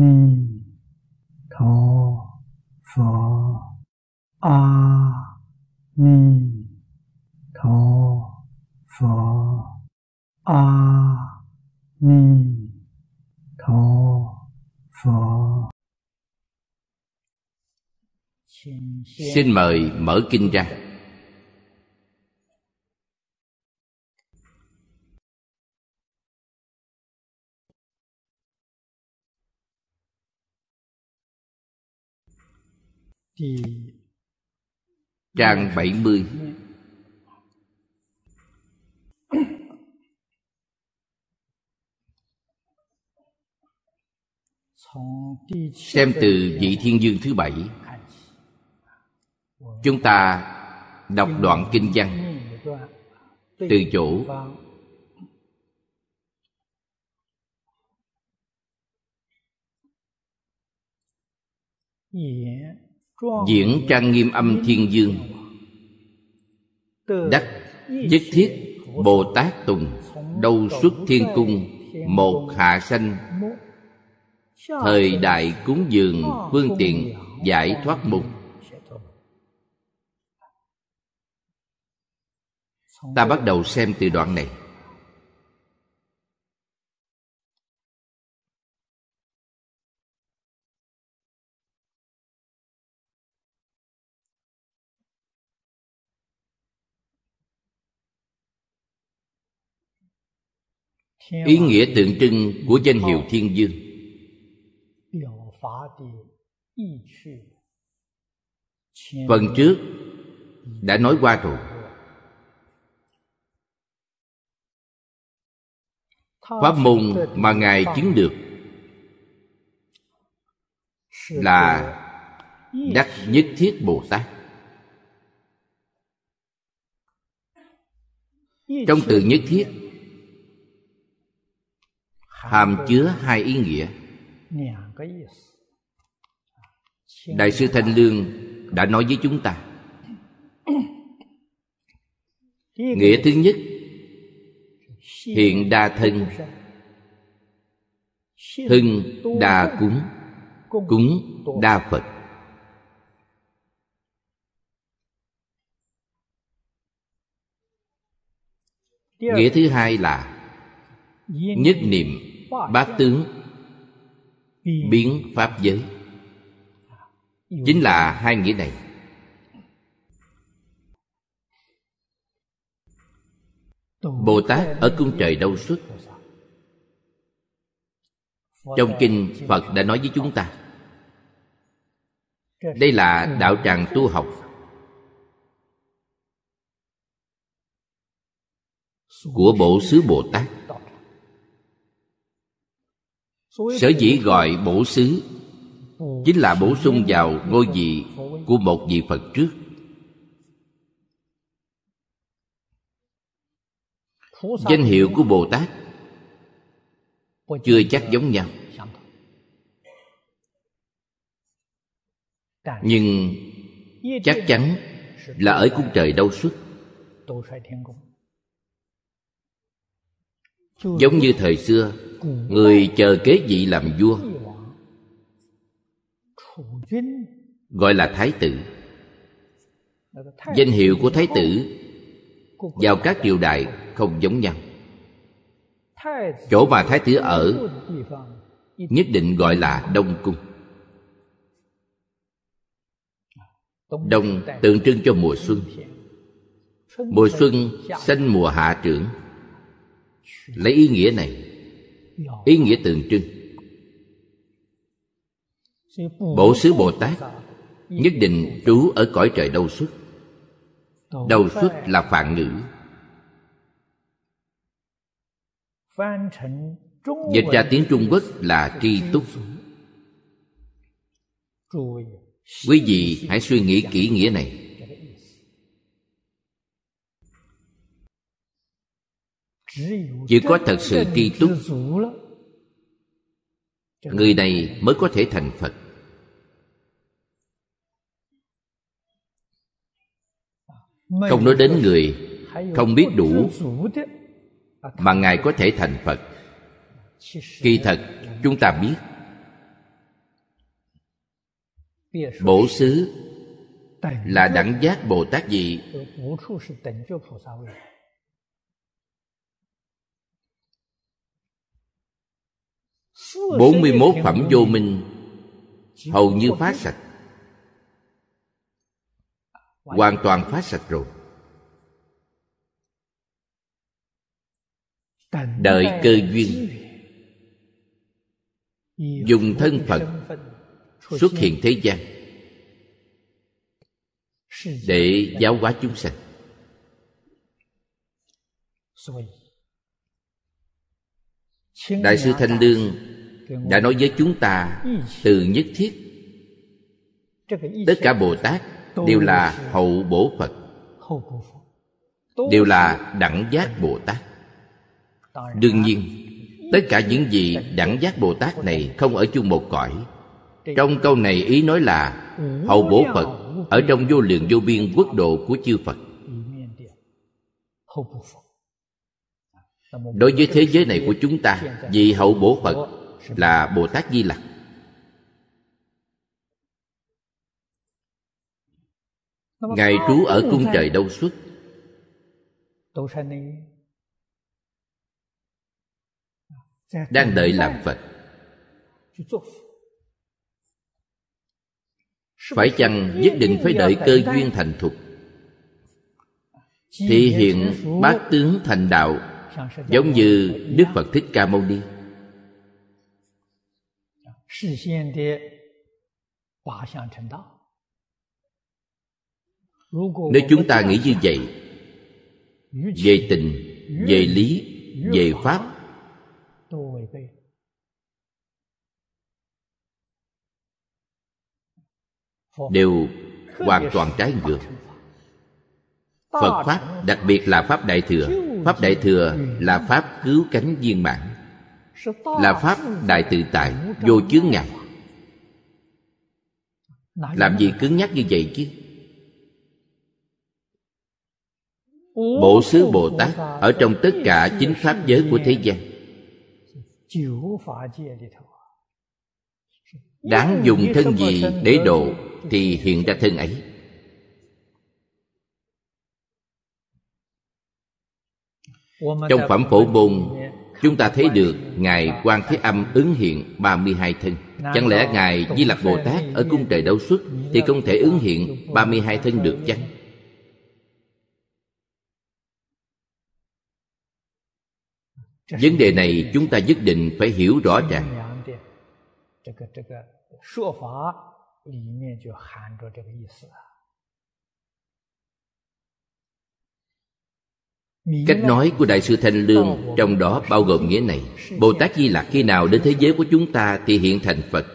ni tho phở a ni tho phở a ni tho phở xin mời mở kinh ra Trang 70 Xem từ vị thiên dương thứ bảy. Chúng ta đọc đoạn kinh văn. Từ chỗ Diễn trang nghiêm âm thiên dương. Đắc nhất thiết Bồ Tát Tùng, Đâu xuất thiên cung, Một hạ sanh. Thời đại cúng dường, phương tiện, giải thoát mục. Ta bắt đầu xem từ đoạn này. Ý nghĩa tượng trưng của danh hiệu thiên dương phần trước đã nói qua rồi. pháp môn mà ngài chứng được là đắc nhất thiết bồ tát. Trong từ nhất thiết hàm chứa hai ý nghĩa. Đại sư thanh lương đã nói với chúng ta. Nghĩa thứ nhất, hiện đa thân. Hưng đa cúng cúng đa phật. Nghĩa thứ hai là nhất niệm bát tướng biến pháp giới. Chính là hai nghĩa này. Bồ tát ở cung trời đâu xuất? Trong kinh phật đã nói với chúng ta, đây là đạo tràng tu học. Của bộ xứ bồ tát sở dĩ gọi bổ xứ chính là bổ sung vào ngôi vị của một vị phật trước. Danh hiệu của bồ tát chưa chắc giống nhau. Nhưng chắc chắn là ở cung trời đâu xuất. Giống như thời xưa người chờ kế vị làm vua. Gọi là thái tử. Danh hiệu của thái tử vào các triều đại không giống nhau. Chỗ mà thái tử ở, nhất định gọi là đông cung. Đông tượng trưng cho mùa xuân. Mùa xuân sinh mùa hạ trưởng. Lấy ý nghĩa này ý nghĩa tượng trưng. Bổ xứ Bồ Tát Nhất định trú ở cõi trời đâu xuất. Đâu xuất là phạn ngữ. Dịch ra tiếng Trung Quốc là tri túc. Quý vị hãy suy nghĩ kỹ nghĩa này Chỉ có thật sự tri túc. Người này mới có thể thành Phật. Không nói đến người Không biết đủ Mà Ngài có thể thành Phật. Kỳ thật chúng ta biết. Bổ xứ là đẳng giác bồ tát gì 41 phẩm vô minh, hầu như phá sạch. Hoàn toàn phá sạch rồi. Đợi cơ duyên. Dùng thân phận xuất hiện thế gian để giáo hóa chúng sanh. Đại sư thanh lương đã nói với chúng ta từ nhất thiết. Tất cả bồ tát đều là hậu bổ phật, đều là đẳng giác bồ tát. Đương nhiên, tất cả những gì đẳng giác bồ tát này không ở chung một cõi. Trong câu này ý nói là hậu bổ phật ở trong vô lượng vô biên quốc độ của chư phật. Đối với thế giới này của chúng ta, vì hậu bổ phật là bồ tát di lặc. Ngài trú ở cung trời đâu xuất. Đang đợi làm phật. Phải chăng nhất định phải đợi cơ duyên thành thục? Thì hiện bát tướng thành đạo, giống như đức phật thích ca mâu ni nếu chúng ta nghĩ như vậy về tình về lý về pháp đều hoàn toàn trái ngược。phật pháp đặc biệt là pháp đại thừa pháp đại thừa là pháp cứu cánh viên mãn là pháp đại tự tại vô chướng ngại làm gì cứng nhắc như vậy chứ? Bộ xứ bồ tát ở trong tất cả chính pháp giới của thế gian. Đáng dùng thân gì để độ thì hiện ra thân ấy. Trong phẩm phổ môn chúng ta thấy được ngài quan thế âm ứng hiện 32 thân chẳng lẽ ngài di lặc bồ tát ở cung trời đâu xuất thì không thể ứng hiện 32 thân được chăng vấn đề này chúng ta nhất định phải hiểu rõ ràng 这个这个说法里面就含着这个意思啊。 Cách nói của đại sư thanh lương trong đó bao gồm nghĩa này. Bồ tát di lặc khi nào đến thế giới của chúng ta thì hiện thành phật.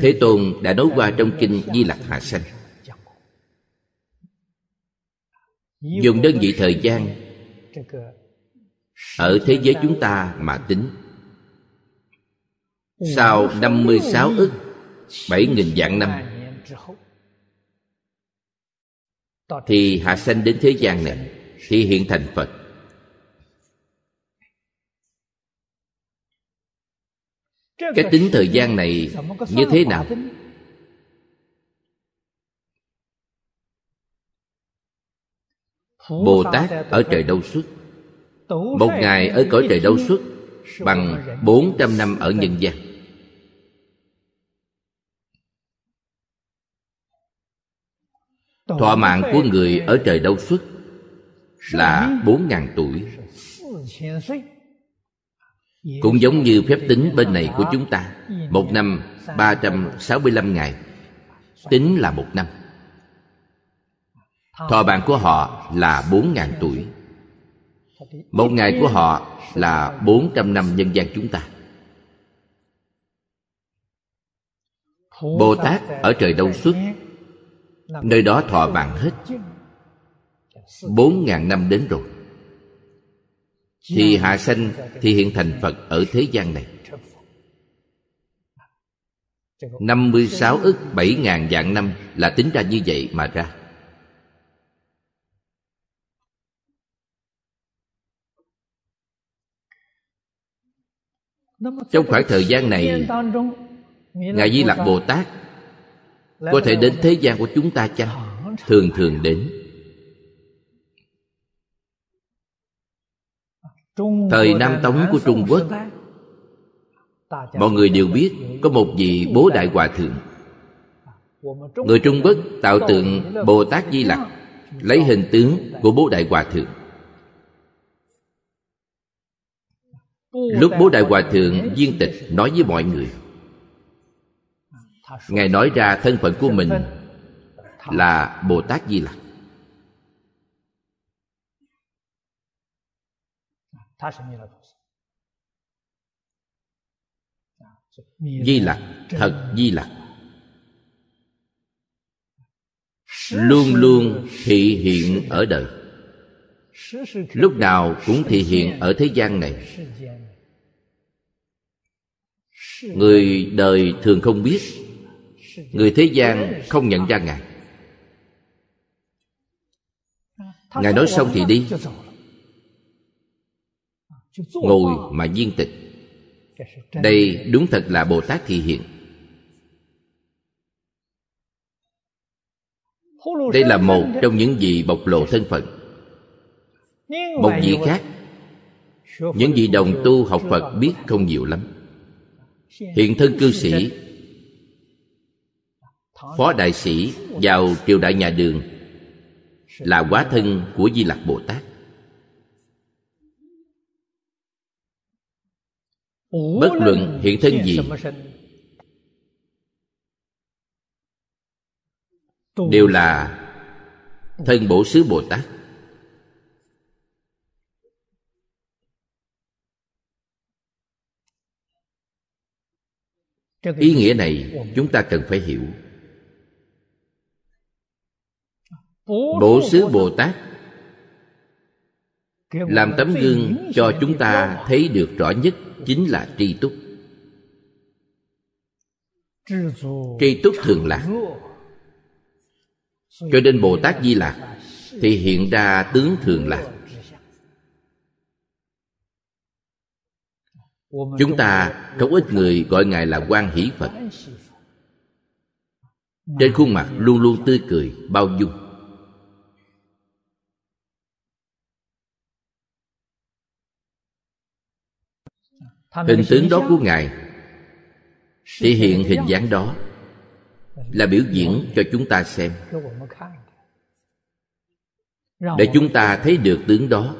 Thế tôn đã nói qua trong kinh di lặc hạ sanh. Dùng đơn vị thời gian ở thế giới chúng ta mà tính. Sau 56 ức 7 nghìn vạn năm Thì hạ sanh đến thế gian này thì hiện thành Phật. Cái tính thời gian này như thế nào? Bồ Tát ở trời đâu xuất? Một ngày ở cõi trời đâu xuất? Bằng 400 năm ở nhân gian. Thọ mạng của người ở trời đâu xuất? Là bốn ngàn tuổi. Cũng giống như phép tính bên này của chúng ta, Một năm 365 ngày. Tính là một năm. Thọ bạn của họ là bốn ngàn tuổi. Một ngày của họ là 400 năm nhân gian chúng ta. Bồ Tát ở trời đâu xuất, Nơi đó thọ bạn hết. Bốn ngàn năm đến rồi. Thì hạ sanh thì hiện thành Phật ở thế gian này. 56 ức 7 ngàn vạn năm là tính ra như vậy mà ra. Trong khoảng thời gian này Ngài Di Lặc Bồ Tát có thể đến thế gian của chúng ta chăng? Thường thường đến thời nam tống của trung quốc mọi người đều biết có một vị bố đại hòa thượng. Người trung quốc tạo tượng bồ tát di lặc lấy hình tướng của bố đại hòa thượng. Lúc bố đại hòa thượng viên tịch nói với mọi người. Ngài nói ra thân phận của mình là bồ tát di lặc di lặc thật di lặc. luôn luôn thị hiện ở đời. lúc nào cũng thị hiện ở thế gian này. người đời thường không biết. người thế gian không nhận ra ngài. Ngài nói xong thì đi ngồi mà viên tịch. Đây đúng thật là bồ tát thị hiện. Đây là một trong những gì bộc lộ thân phận. Một vị khác, những vị đồng tu học phật biết không nhiều lắm. Hiện thân cư sĩ, phó đại sĩ vào triều đại nhà đường là quá thân của di lặc bồ tát. Bất luận hiện thân gì. đều là thân bổ xứ bồ tát. Ý nghĩa này chúng ta cần phải hiểu. Bổ xứ bồ tát. Làm tấm gương cho chúng ta thấy được rõ nhất chính là tri túc. Tri túc thường lạc cho nên bồ tát di lạc thì hiện ra tướng thường lạc chúng ta không ít người gọi ngài là quan hỷ phật. Trên khuôn mặt luôn luôn tươi cười, bao dung. Hình tướng đó của ngài thể hiện hình dáng đó là biểu diễn cho chúng ta xem. Để chúng ta thấy được tướng đó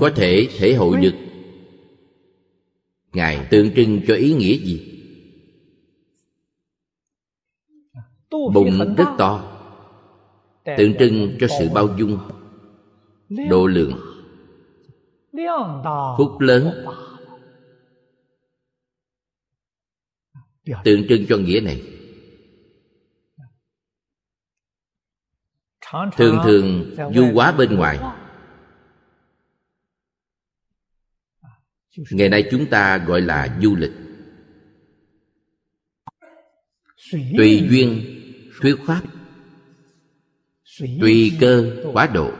có thể thể hội được ngài tượng trưng cho ý nghĩa gì? Bụng rất to tượng trưng cho sự bao dung độ lượng phúc lớn. Tượng trưng cho nghĩa này. Thường thường du quá bên ngoài. Ngày nay chúng ta gọi là du lịch. Tùy duyên thuyết pháp. Tùy cơ quá độ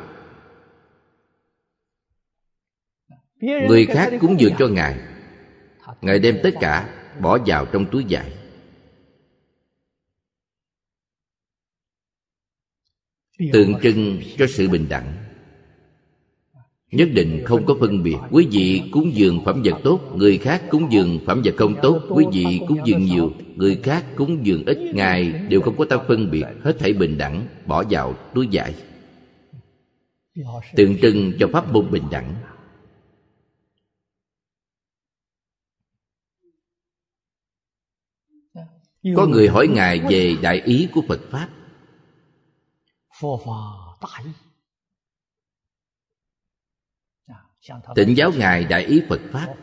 người khác cúng dường cho ngài. Ngài đem tất cả bỏ vào trong túi vải. Tượng trưng cho sự bình đẳng. Nhất định không có phân biệt. Quý vị cúng dường phẩm vật tốt người khác cúng dường phẩm vật không tốt. Quý vị cúng dường nhiều người khác cúng dường ít. Ngài đều không có ta phân biệt hết thảy bình đẳng bỏ vào túi vải. Tượng trưng cho pháp môn bình đẳng có người hỏi ngài về đại ý của phật pháp. Tịnh giáo ngài đại ý phật pháp.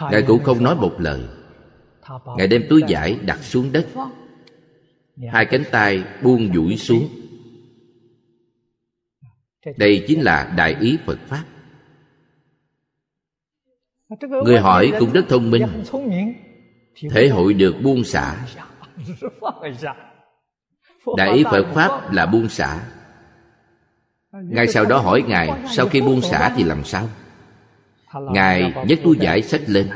Ngài cũng không nói một lời. Ngài đem túi vải đặt xuống đất. Hai cánh tay buông duỗi xuống. Đây chính là đại ý phật pháp người hỏi cũng rất thông minh. Thể hội được buông xả. Đại ý phật pháp là buông xả. Ngài sau đó hỏi ngài sau khi buông xả thì làm sao? Ngài nhấc túi giải sách lên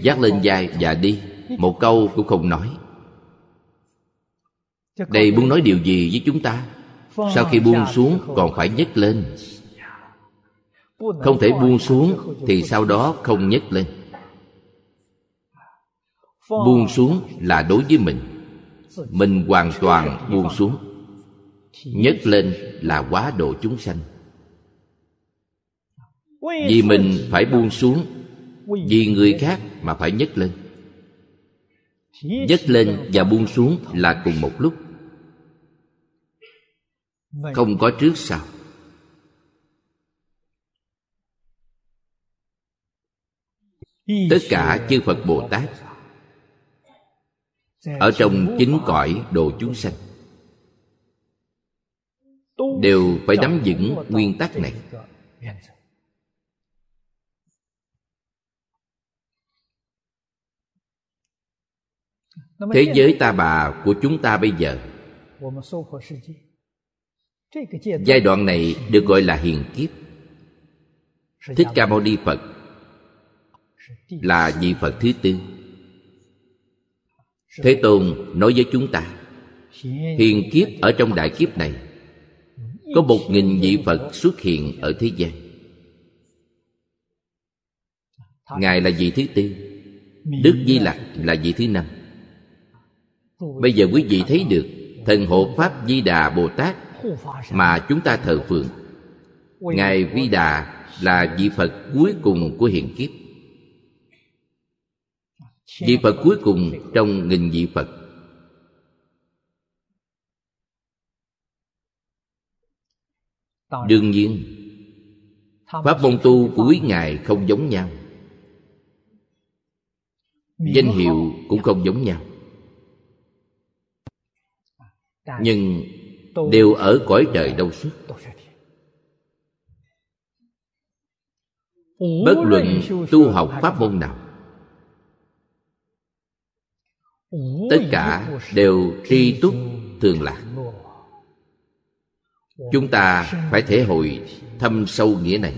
Dắt lên vai và đi. Một câu cũng không nói. Đây muốn nói điều gì với chúng ta? Sau khi buông xuống còn phải nhấc lên không thể buông xuống Thì sau đó không nhấc lên. Buông xuống là đối với mình. Mình hoàn toàn buông xuống. Nhấc lên là quá độ chúng sanh. Vì mình phải buông xuống, Vì người khác mà phải nhấc lên. Nhấc lên và buông xuống là cùng một lúc. Không có trước sau. Tất cả chư Phật Bồ Tát Ở trong chính cõi độ chúng sanh Đều phải nắm vững nguyên tắc này. Thế giới ta bà của chúng ta bây giờ, giai đoạn này được gọi là hiền kiếp. Thích ca mâu ni phật là vị phật thứ tư. Thế tôn nói với chúng ta, hiền kiếp ở trong đại kiếp này, có một nghìn vị phật xuất hiện ở thế gian. Ngài là vị thứ tư, đức di lặc là vị thứ năm. Bây giờ quý vị thấy được Thần hộ Pháp Di Đà Bồ Tát Mà chúng ta thờ phượng. Ngài Vi Đà là vị Phật cuối cùng của hiện kiếp. Vị Phật cuối cùng trong nghìn vị Phật. Đương nhiên, Pháp môn tu cuối Ngài không giống nhau. Danh hiệu cũng không giống nhau. Nhưng đều ở cõi trời đâu suốt. Bất luận tu học pháp môn nào tất cả đều tri túc thường lạc. Chúng ta phải thể hội thâm sâu nghĩa này.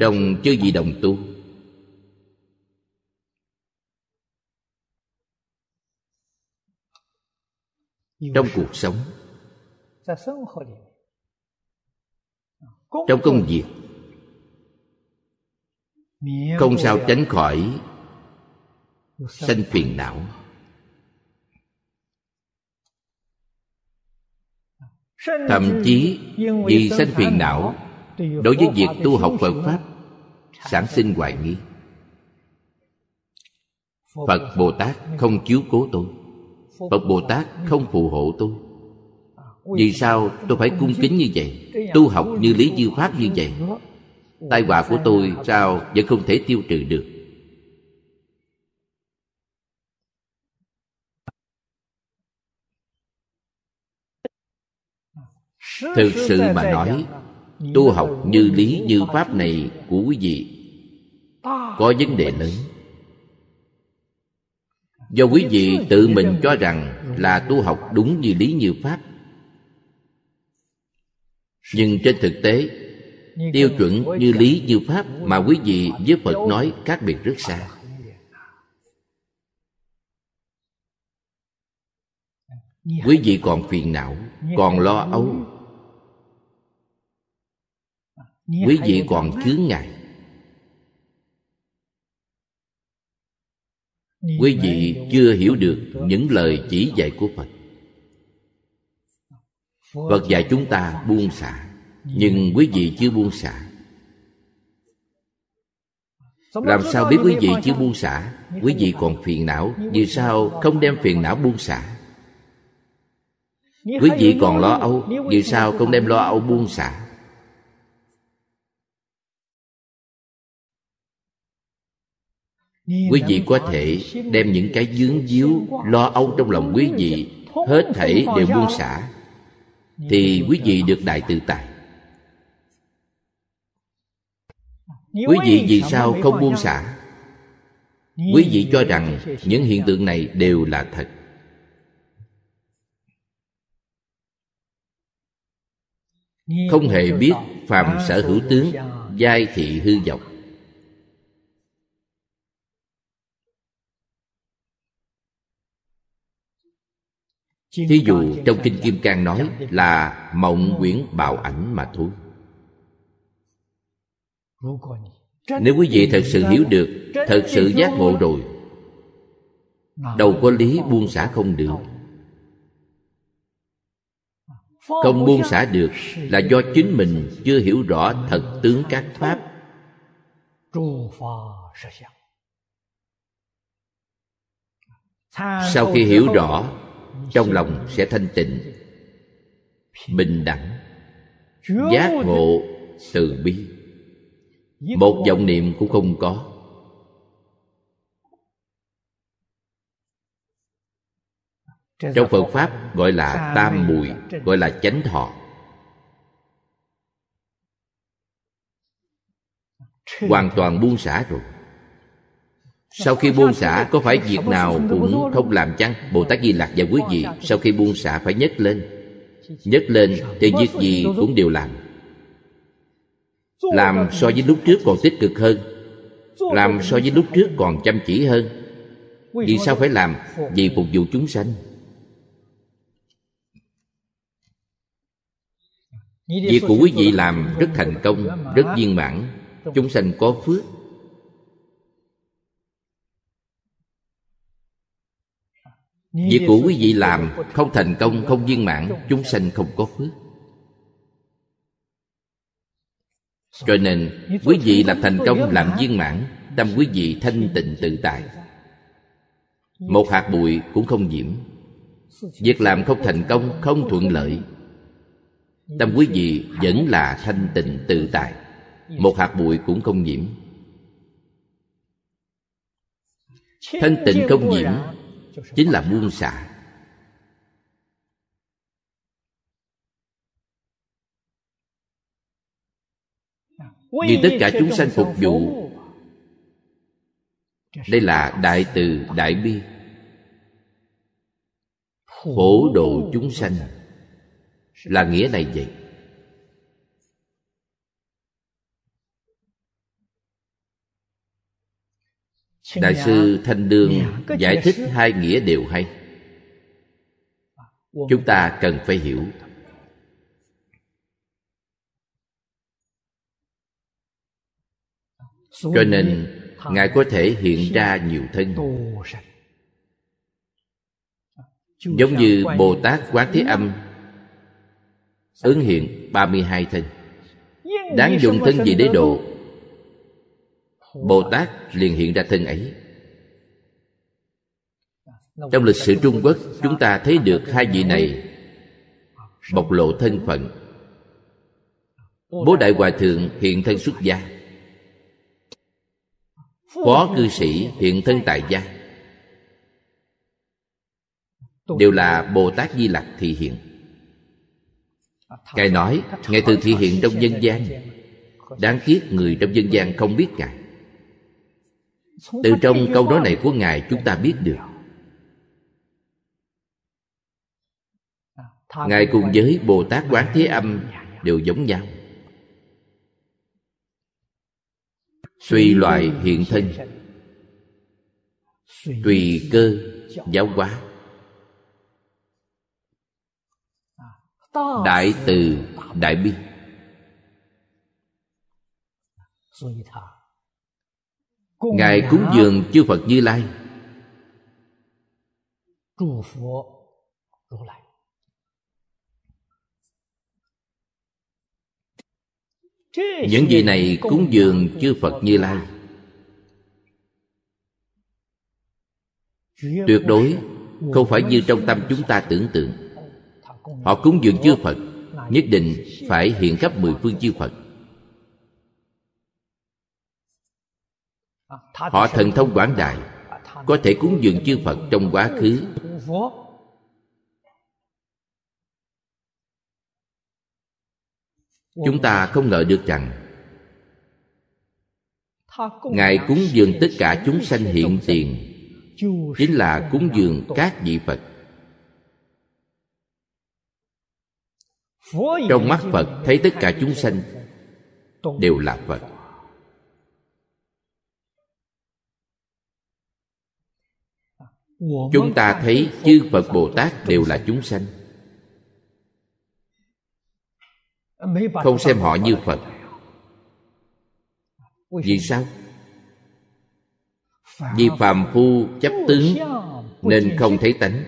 Trong chư vị đồng tu. Trong cuộc sống, trong công việc không sao tránh khỏi sanh phiền não. Thậm chí vì sanh phiền não đối với việc tu học phật pháp sản sinh hoài nghi. phật bồ tát không chiếu cố tôi. Phật Bồ Tát không phù hộ tôi. Vì sao tôi phải cung kính như vậy? Tu học như lý như pháp như vậy Tai họa của tôi sao vẫn không thể tiêu trừ được? Thực sự mà nói, Tu học như lý như pháp này của quý vị Có vấn đề lớn. Do quý vị tự mình cho rằng là tu học đúng như lý như pháp. Nhưng trên thực tế tiêu chuẩn như lý như pháp mà quý vị với phật nói khác biệt rất xa. quý vị còn phiền não còn lo âu. Quý vị còn chướng ngại. Quý vị chưa hiểu được những lời chỉ dạy của phật. phật dạy chúng ta buông xả nhưng quý vị chưa buông xả. Làm sao biết quý vị chưa buông xả? Quý vị còn phiền não, vì sao không đem phiền não buông xả? Quý vị còn lo âu, vì sao không đem lo âu buông xả? Quý vị có thể đem những cái dướng díu, lo âu trong lòng quý vị, hết thảy đều buông xả. Thì quý vị được đại tự tại quý vị vì sao không buông xả? Quý vị cho rằng những hiện tượng này đều là thật. Không hề biết phàm sở hữu tướng giai thị hư vọng. Thí dụ trong kinh kim cang nói là mộng quyển bạo ảnh mà thôi nếu quý vị thật sự hiểu được thật sự giác ngộ rồi đâu có lý buông xả không được. Không buông xả được là do chính mình chưa hiểu rõ thật tướng các pháp. Sau khi hiểu rõ trong lòng sẽ thanh tịnh bình đẳng giác ngộ từ bi một vọng niệm cũng không có trong phật pháp gọi là tam mùi gọi là chánh thọ hoàn toàn buông xả rồi sau khi buông xả có phải việc nào cũng không làm chăng bồ tát di lặc và quý vị sau khi buông xả phải nhấc lên nhấc lên thì việc gì cũng đều làm làm so với lúc trước còn tích cực hơn. Làm so với lúc trước còn chăm chỉ hơn. Vì sao phải làm? Vì phục vụ chúng sanh. Việc của quý vị làm rất thành công, rất viên mãn. Chúng sanh có phước. Việc của quý vị làm không thành công, không viên mãn, chúng sanh không có phước. Cho nên, quý vị làm thành công làm viên mãn, tâm quý vị thanh tịnh tự tại. Một hạt bụi cũng không nhiễm. Việc làm không thành công, không thuận lợi. Tâm quý vị vẫn là thanh tịnh tự tại. Một hạt bụi cũng không nhiễm. Thanh tịnh không nhiễm chính là buông xả. Vì tất cả chúng sanh phục vụ. Đây là đại từ đại bi. Phổ độ chúng sanh. Là nghĩa này vậy. Đại sư thanh đương giải thích hai nghĩa đều hay. Chúng ta cần phải hiểu. Cho nên ngài có thể hiện ra nhiều thân. giống như bồ tát quán thế âm ứng hiện 32 thân. Đáng dùng thân gì để độ. bồ tát liền hiện ra thân ấy. Trong lịch sử trung quốc chúng ta thấy được hai vị này. bộc lộ thân phận. Bố đại hòa thượng hiện thân xuất gia phó cư sĩ hiện thân tại gia. Đều là bồ tát di lặc thị hiện. Ngài nói, ngài từ thị hiện trong dân gian. Đáng tiếc người trong dân gian không biết ngài. Từ trong câu nói này của ngài, chúng ta biết được. Ngài cùng với bồ tát quán thế âm đều giống nhau. Suy loại hiện thân. Tùy cơ giáo hóa. Đại từ, đại bi. Ngài cúng dường chư phật như lai. Những vị này cúng dường chư phật như lai. Tuyệt đối không phải như trong tâm chúng ta tưởng tượng. Họ cúng dường chư phật nhất định phải hiện khắp mười phương chư phật. Họ thần thông quảng đại có thể cúng dường chư phật trong quá khứ chúng ta không ngờ được rằng ngài cúng dường tất cả chúng sanh hiện tiền, chính là cúng dường các vị phật. Trong mắt phật thấy tất cả chúng sanh đều là phật. Chúng ta thấy chư phật bồ tát đều là chúng sanh. Không xem họ như phật. Vì sao? Vì phàm phu chấp tướng nên không thấy tánh.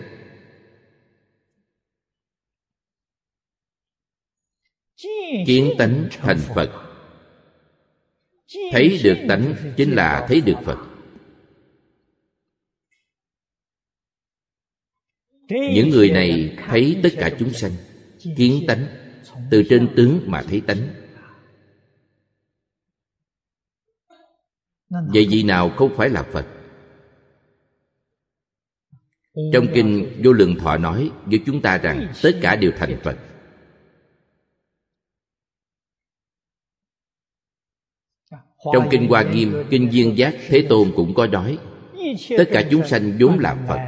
Kiến tánh thành phật. Thấy được tánh chính là thấy được phật. Những người này thấy tất cả chúng sanh. Kiến tánh từ trên tướng mà thấy tánh. Vậy vị nào không phải là phật? Trong kinh vô lượng thọ nói với chúng ta rằng tất cả đều thành phật. Trong kinh hoa nghiêm, kinh viên giác, thế tôn cũng có nói, tất cả chúng sanh vốn là phật.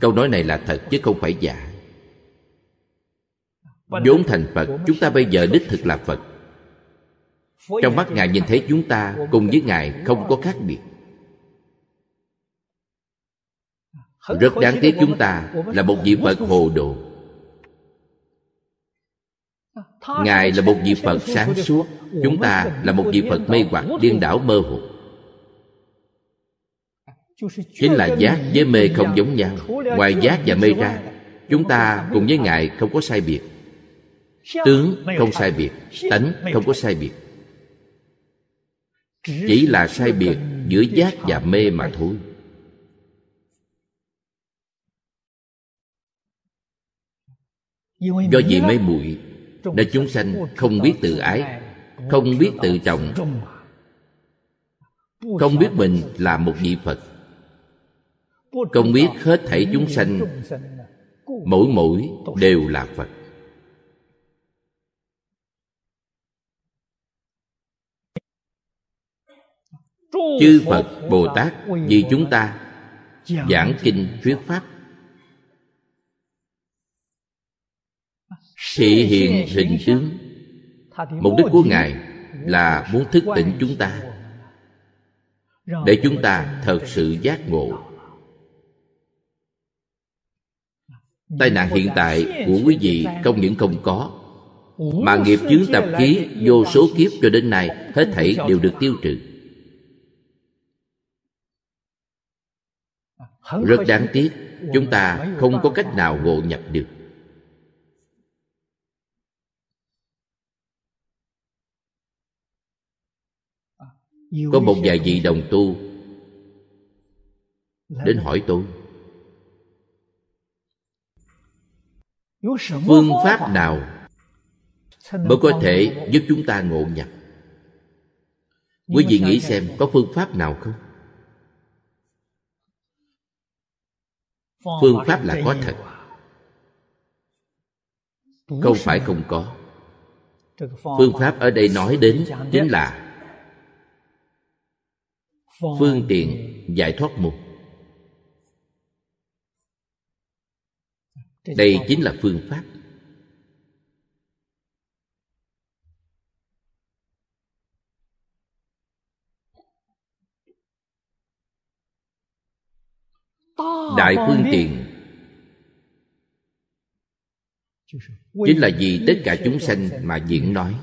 Câu nói này là thật chứ không phải giả vốn thành phật chúng ta bây giờ đích thực là phật. Trong mắt ngài nhìn thấy chúng ta cùng với ngài không có khác biệt. Rất đáng tiếc chúng ta là một vị phật hồ đồ. Ngài là một vị phật sáng suốt. chúng ta là một vị phật mê hoặc điên đảo mơ hồ. Chính là giác với mê không giống nhau. ngoài giác và mê ra chúng ta cùng với ngài không có sai biệt tướng không sai biệt tánh không có sai biệt. Chỉ là sai biệt giữa giác và mê mà thôi. Do vì mê muội để chúng sanh không biết tự ái không biết tự trọng không biết mình là một vị phật. Không biết hết thảy chúng sanh mỗi mỗi đều là phật chư phật bồ tát vì chúng ta giảng kinh thuyết pháp. Thị hiện hình tướng. Mục đích của ngài là muốn thức tỉnh chúng ta. để chúng ta thật sự giác ngộ. tai nạn hiện tại của quý vị không những không có mà nghiệp chướng tập khí vô số kiếp cho đến nay hết thảy đều được tiêu trừ rất đáng tiếc chúng ta không có cách nào ngộ nhập được. Có một vài vị đồng tu đến hỏi tôi. Phương pháp nào mới có thể giúp chúng ta ngộ nhập? Quý vị nghĩ xem có phương pháp nào không phương pháp là có thật. Không phải không có. Phương pháp ở đây nói đến chính là phương tiện giải thoát mục. Đây chính là phương pháp đại phương tiện. Chính là vì tất cả chúng sanh mà diễn nói.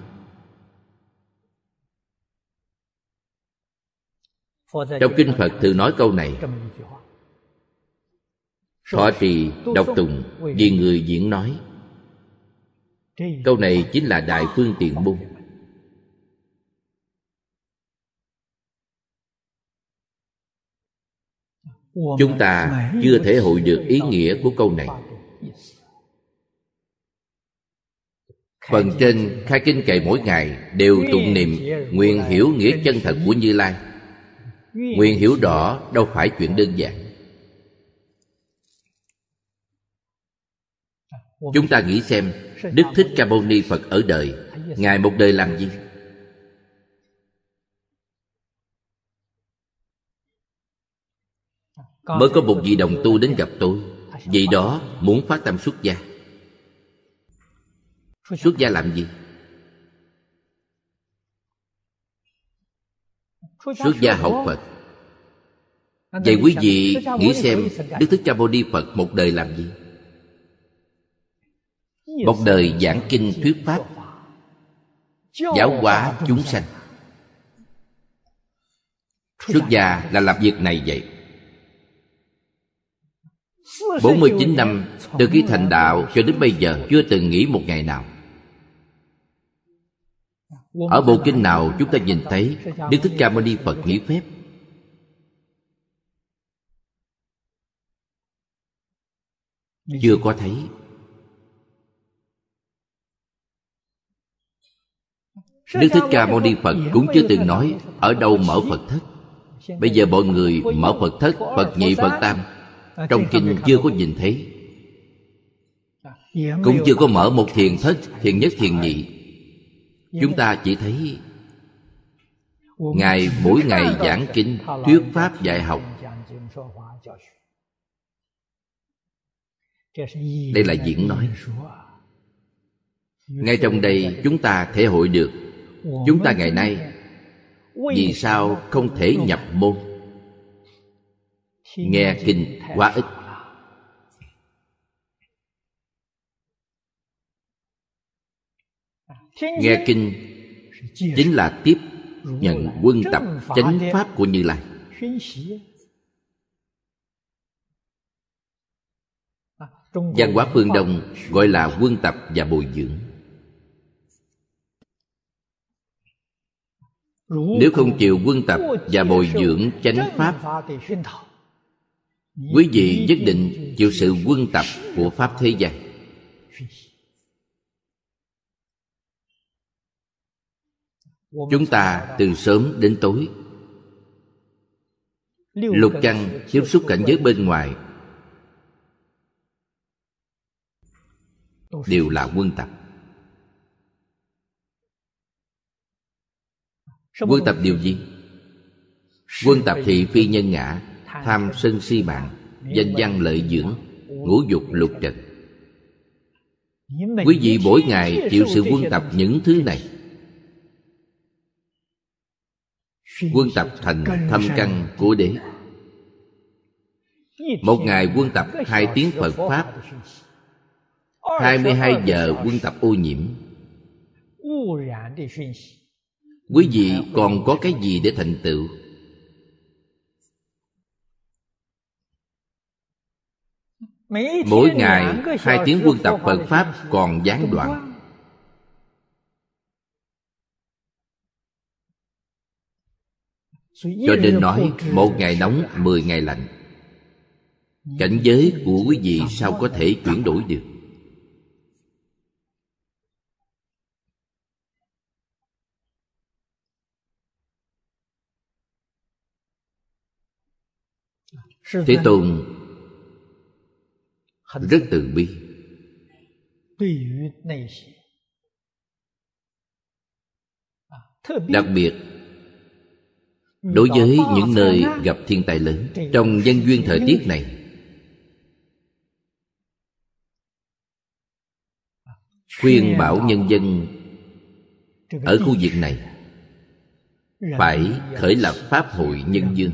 Trong kinh phật thường nói câu này. Thọ trì đọc tùng vì người diễn nói. Câu này chính là đại phương tiện môn chúng ta chưa thể hội được ý nghĩa của câu này. Phần trên khai kinh kệ mỗi ngày đều tụng niệm nguyện hiểu nghĩa chân thật của như lai. Nguyện hiểu rõ đâu phải chuyện đơn giản. Chúng ta nghĩ xem đức thích ca mâu ni phật ở đời ngài một đời làm gì mới có một vị đồng tu đến gặp tôi. Vì đó muốn phát tâm xuất gia. Xuất gia làm gì? Xuất gia học Phật. Vậy quý vị nghĩ xem, Đức Thích Ca Mâu Ni Phật một đời làm gì? Một đời giảng kinh thuyết pháp, Giáo hóa chúng sanh. Xuất gia là làm việc này vậy. 49 năm từ khi thành đạo cho đến bây giờ chưa từng nghỉ một ngày nào. Ở bộ kinh nào chúng ta nhìn thấy, Đức Thích Ca Mâu Ni Phật nghỉ phép. Chưa có thấy. Đức Thích Ca Mâu Ni Phật cũng chưa từng nói, Ở đâu mở Phật thất? Bây giờ mọi người mở Phật thất, Phật nhị, Phật tam. Trong kinh chưa có nhìn thấy. Cũng chưa có mở một thiền thất Thiền nhất thiền nhị. Chúng ta chỉ thấy Ngài mỗi ngày giảng kinh Thuyết pháp dạy học. Đây là diễn nói. Ngay trong đây chúng ta thể hội được. Chúng ta ngày nay Vì sao không thể nhập môn Nghe kinh quá ít. Nghe kinh Chính là tiếp nhận quân tập chánh pháp của Như Lai. Văn hóa phương Đông gọi là quân tập và bồi dưỡng. Nếu không chịu quân tập và bồi dưỡng chánh pháp Quý vị nhất định chịu sự quân tập của Pháp thế gian. Chúng ta từ sớm đến tối. Lục căn tiếp xúc cảnh giới bên ngoài. Đều là quân tập. Quân tập điều gì? Quân tập thị phi nhân ngã. Tham sân si bạn, Danh văn lợi dưỡng, Ngũ dục lục trần. Quý vị mỗi ngày chịu sự quân tập những thứ này. Quân tập thành thâm căn của đế. Một ngày quân tập hai tiếng Phật Pháp 22 giờ quân tập ô nhiễm. Quý vị còn có cái gì để thành tựu? Mỗi ngày hai tiếng quân tập Phật Pháp còn gián đoạn. Cho nên nói một ngày nóng, mười ngày lạnh. Cảnh giới của quý vị sao có thể chuyển đổi được? Thế Tôn rất từ bi. Đặc biệt Đối với những nơi gặp thiên tai lớn Trong dân duyên thời tiết này. Khuyên bảo nhân dân Ở khu vực này Phải khởi lập Pháp hội nhân dương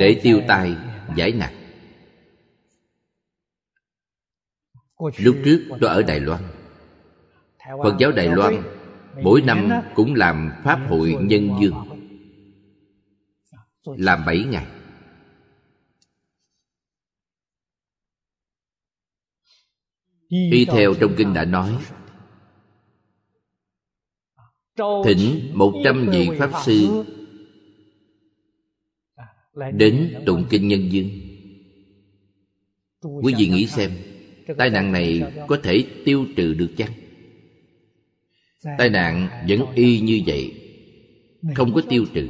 để tiêu tai giải nạn lúc trước tôi ở đài loan. Phật giáo đài loan mỗi năm cũng làm pháp hội nhân dương. Làm bảy ngày. Y theo trong kinh đã nói thỉnh một trăm vị pháp sư đến tụng kinh nhân dương quý vị nghĩ xem tai nạn này có thể tiêu trừ được chăng? Tai nạn vẫn y như vậy không có tiêu trừ.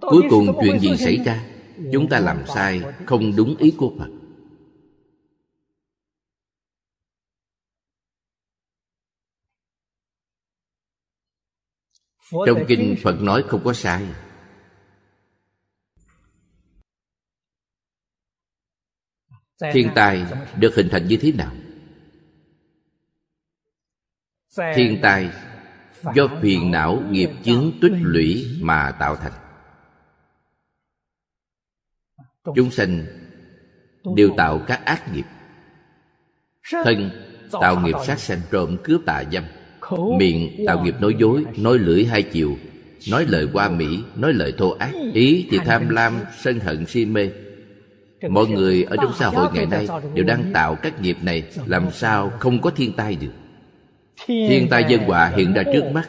Cuối cùng chuyện gì xảy ra chúng ta làm sai không đúng ý của phật trong kinh phật nói không có sai. Thiên tai được hình thành như thế nào? Thiên tai do phiền não nghiệp chướng tích lũy mà tạo thành. Chúng sinh đều tạo các ác nghiệp. Thân tạo nghiệp sát sanh trộm cướp tà dâm miệng tạo nghiệp nói dối nói lưỡi hai chiều. Nói lời qua mỹ nói lời thô ác. Ý thì tham lam sân hận si mê. Mọi người ở trong xã hội ngày nay đều đang tạo các nghiệp này làm sao không có thiên tai được? Thiên tai dân họa hiện ra trước mắt.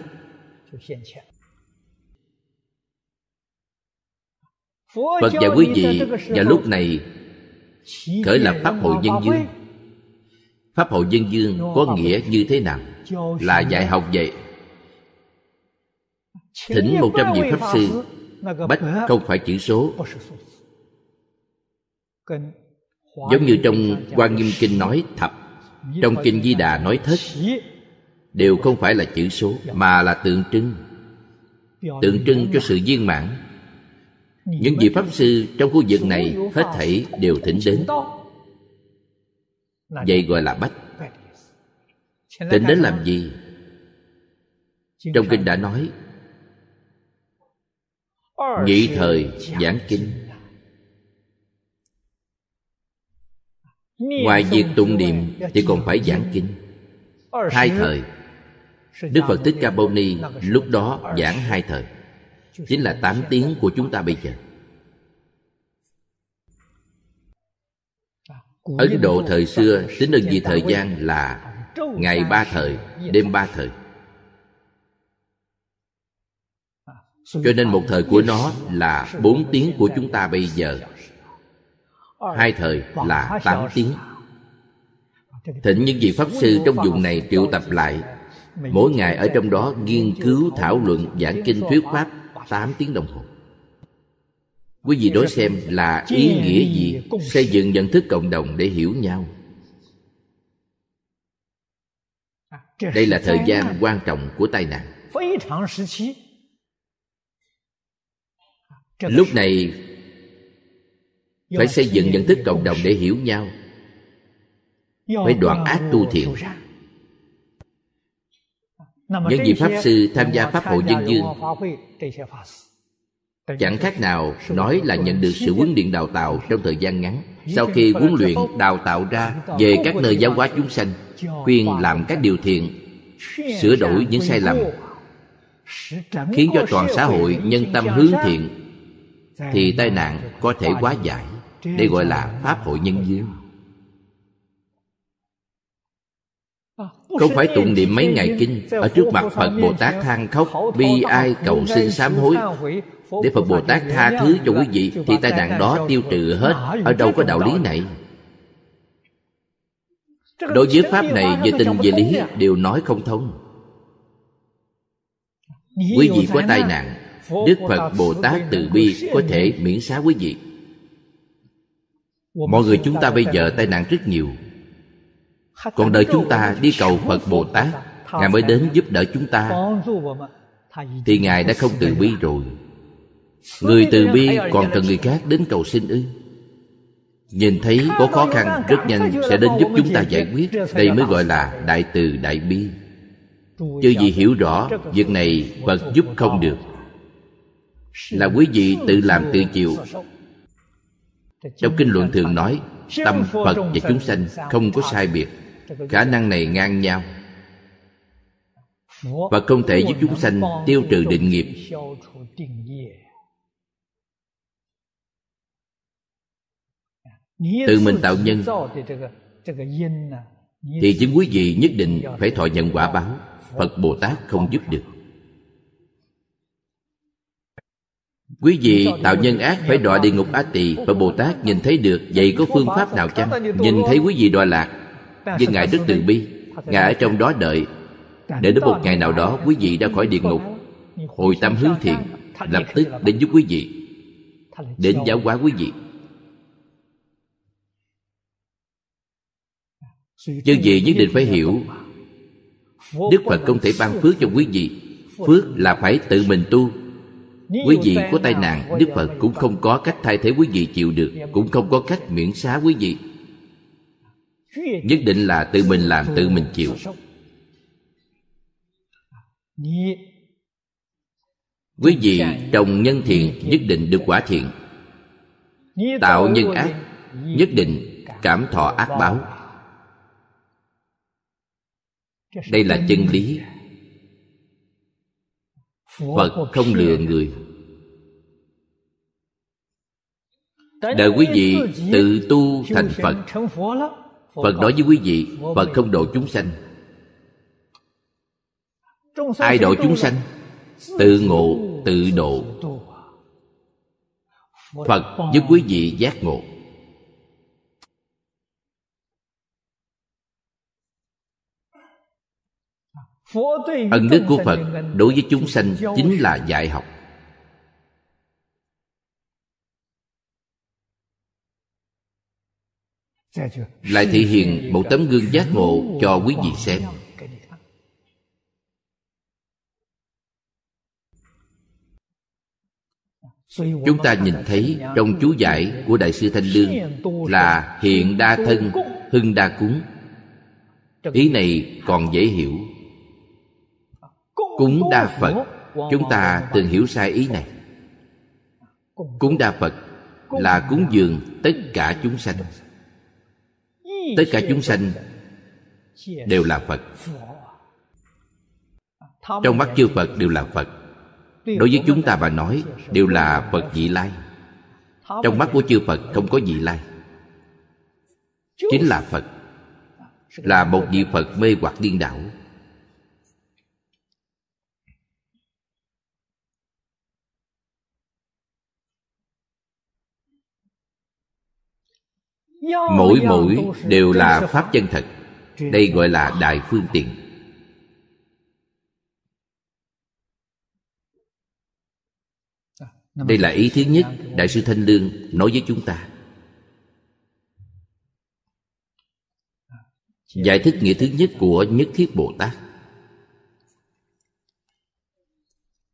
Phật và quý vị vào lúc này khởi lập pháp hội nhân dương. pháp hội nhân dương có nghĩa như thế nào là dạy học vậy. Thỉnh một trăm vị pháp sư bách không phải chữ số. Giống như trong quan nghiêm kinh nói thập, trong kinh di đà nói thất, đều không phải là chữ số, mà là tượng trưng. Tượng trưng cho sự viên mãn. Những vị pháp sư trong khu vực này hết thảy đều thỉnh đến. Vậy gọi là bách thỉnh đến làm gì? Trong kinh đã nói nhị thời giảng kinh. ngoài việc tụng niệm thì còn phải giảng kinh. Hai thời. đức phật thích ca mâu ni lúc đó giảng hai thời. Chính là tám tiếng của chúng ta bây giờ. Ấn độ thời xưa tính đơn vị thời gian là ngày ba thời đêm ba thời. Cho nên một thời của nó là bốn tiếng của chúng ta bây giờ. Hai thời là tám tiếng. thỉnh những vị pháp sư trong vùng này triệu tập lại. Mỗi ngày ở trong đó nghiên cứu thảo luận giảng kinh thuyết pháp 8 tiếng đồng hồ. Quý vị đối xem là ý nghĩa gì xây dựng nhận thức cộng đồng để hiểu nhau đây là thời gian quan trọng của tai nạn. Lúc này phải xây dựng nhận thức cộng đồng để hiểu nhau. Phải đoạn ác tu thiện. Những vị pháp sư tham gia pháp hội dân dương chẳng khác nào nói là nhận được sự huấn luyện đào tạo trong thời gian ngắn. Sau khi huấn luyện đào tạo ra về các nơi giáo hóa chúng sanh khuyên làm các điều thiện, sửa đổi những sai lầm, khiến cho toàn xã hội nhân tâm hướng thiện, thì tai nạn có thể hóa giải đây gọi là pháp hội nhân duyên. không phải tụng niệm mấy ngày kinh ở trước mặt phật bồ tát than khóc, bi ai cầu xin sám hối? Để phật bồ tát tha thứ cho quý vị, thì tai nạn đó tiêu trừ hết. Ở đâu có đạo lý này? Đối với pháp này về tình về lý đều nói không thông. Quý vị có tai nạn đức phật bồ tát từ bi có thể miễn xá quý vị. Mọi người chúng ta bây giờ tai nạn rất nhiều. Còn đợi chúng ta đi cầu phật bồ tát ngài mới đến giúp đỡ chúng ta. thì ngài đã không từ bi rồi. Người từ bi còn cần người khác đến cầu xin ư nhìn thấy có khó khăn rất nhanh sẽ đến giúp chúng ta giải quyết. Đây mới gọi là đại từ đại bi. Chứ gì hiểu rõ, việc này phật giúp không được. Là quý vị tự làm tự chịu. Trong kinh luận thường nói, tâm phật và chúng sanh không có sai biệt. Khả năng này ngang nhau. Và không thể giúp chúng sanh tiêu trừ định nghiệp. Tự mình tạo nhân. Thì chính quý vị nhất định phải thọ nhận quả báo. Phật bồ tát không giúp được. Quý vị tạo nhân ác phải đọa địa ngục A tỳ. Và bồ tát nhìn thấy được, vậy có phương pháp nào chăng? Nhìn thấy quý vị đọa lạc nhưng ngài rất từ bi, ngài ở trong đó đợi. Để đến một ngày nào đó, quý vị ra khỏi địa ngục. Hồi tâm hướng thiện, lập tức đến giúp quý vị. Đến giáo hóa quý vị. Chứ gì nhất định phải hiểu. Đức phật không thể ban phước cho quý vị. Phước là phải tự mình tu. Quý vị có tai nạn, đức phật cũng không có cách thay thế quý vị chịu được, cũng không có cách miễn xá quý vị. Nhất định là tự mình làm, tự mình chịu. Quý vị trồng nhân thiện, nhất định được quả thiện. Tạo nhân ác, nhất định cảm thọ ác báo đây là chân lý. Phật không lừa người. Đợi quý vị tự tu thành phật. Phật nói với quý vị, phật không độ chúng sanh. Ai độ chúng sanh? Tự ngộ, tự độ. Phật giúp quý vị giác ngộ. Ân đức của phật đối với chúng sanh chính là dạy học. Lại thể hiện một tấm gương giác ngộ cho quý vị xem. chúng ta nhìn thấy trong chú giải của đại sư thanh lương là hiện đa thân hưng đa cúng. Ý này còn dễ hiểu cúng đa phật. Chúng ta từng hiểu sai ý này. Cúng đa phật là cúng dường tất cả chúng sanh. Tất cả chúng sanh đều là phật. Trong mắt chư phật đều là phật. Đối với chúng ta mà nói, đều là phật vị lai. Trong mắt của chư phật không có vị lai. Chính là phật. Là một vị phật mê hoặc điên đảo. Mỗi mỗi đều là pháp chân thật. đây gọi là đại phương tiện. Đây là ý thứ nhất đại sư thanh lương nói với chúng ta. Giải thích nghĩa thứ nhất của nhất thiết bồ tát.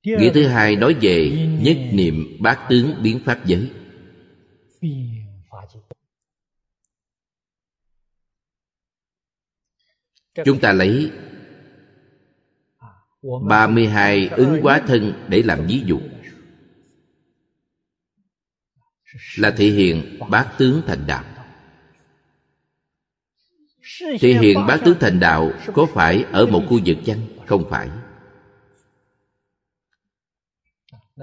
Nghĩa thứ hai nói về nhất niệm bát tướng biến pháp giới chúng ta lấy 32 ứng hóa thân để làm ví dụ. Là thể hiện bát tướng thành đạo. Thể hiện bát tướng thành đạo có phải ở một khu vực chăng? Không phải.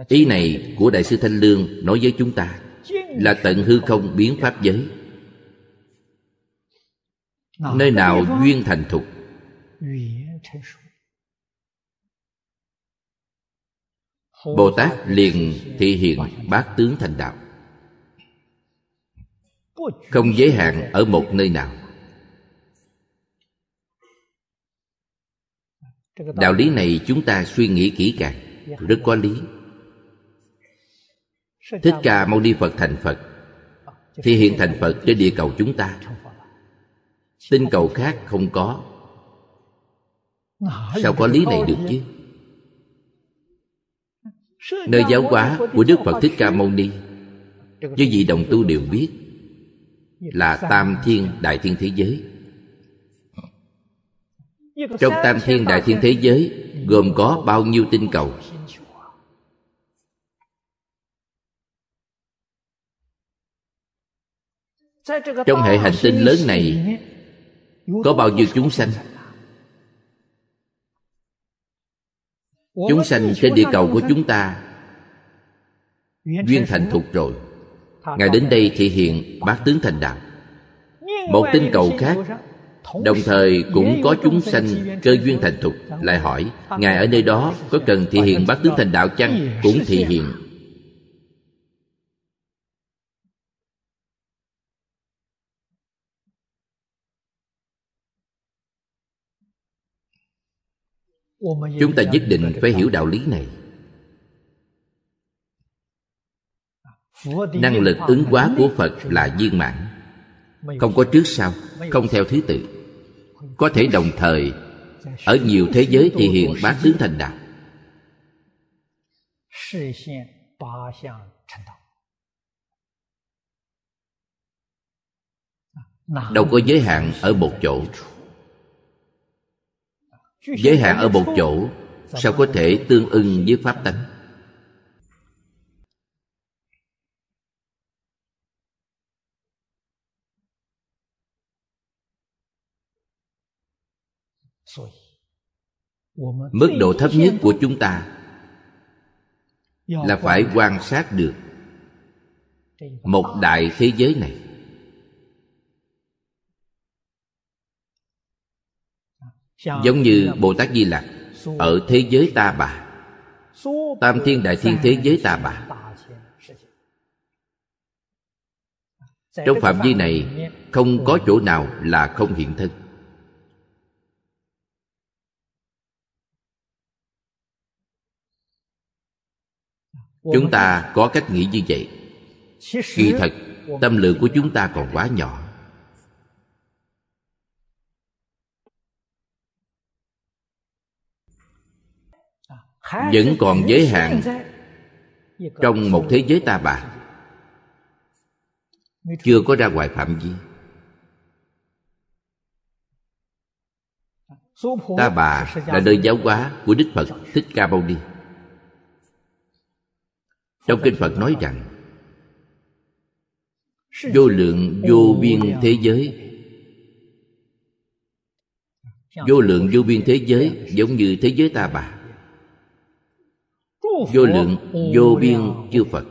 Ý này của đại sư thanh lương nói với chúng ta là tận hư không biến pháp giới nơi nào duyên thành thục? Bồ tát liền thể hiện bát tướng thành đạo. Không giới hạn ở một nơi nào. Đạo lý này chúng ta suy nghĩ kỹ càng rất có lý. Thích ca mâu ni phật thành phật thì hiện thành phật trên địa cầu chúng ta tinh cầu khác không có. Sao có lý này được chứ? Nơi giáo hóa của đức phật thích ca mâu ni như vị đồng tu đều biết, là tam thiên đại thiên thế giới. Trong tam thiên đại thiên thế giới gồm có bao nhiêu tinh cầu? Trong hệ hành tinh lớn này có bao nhiêu chúng sanh? Chúng sanh trên địa cầu của chúng ta duyên thành thục rồi. Ngài đến đây thể hiện bát tướng thành đạo. Một tinh cầu khác, đồng thời cũng có chúng sanh cơ duyên thành thục, lại hỏi, ngài ở nơi đó có cần thể hiện bát tướng thành đạo chăng? Cũng thể hiện. Chúng ta nhất định phải hiểu đạo lý này. Năng lực ứng hóa của phật là viên mãn. Không có trước sau, không theo thứ tự. Có thể đồng thời, ở nhiều thế giới thì hiện bát tướng thành đạo. Đâu có giới hạn ở một chỗ giới hạn ở một chỗ, sao có thể tương ưng với pháp tánh? Mức độ thấp nhất của chúng ta là phải quan sát được một đại thế giới này. Giống như bồ tát di lặc, ở thế giới ta bà. Tam thiên đại thiên thế giới ta bà. Trong phạm vi này, không có chỗ nào là không hiện thân. Chúng ta có cách nghĩ như vậy. Kỳ thật, tâm lượng của chúng ta còn quá nhỏ. Vẫn còn giới hạn trong một thế giới ta bà. Chưa có ra ngoài phạm vi. Ta bà là nơi giáo hóa của đức phật thích ca mâu ni. Trong kinh phật nói rằng, vô lượng vô biên thế giới, vô lượng vô biên thế giới giống như thế giới ta bà vô lượng, vô biên chư phật.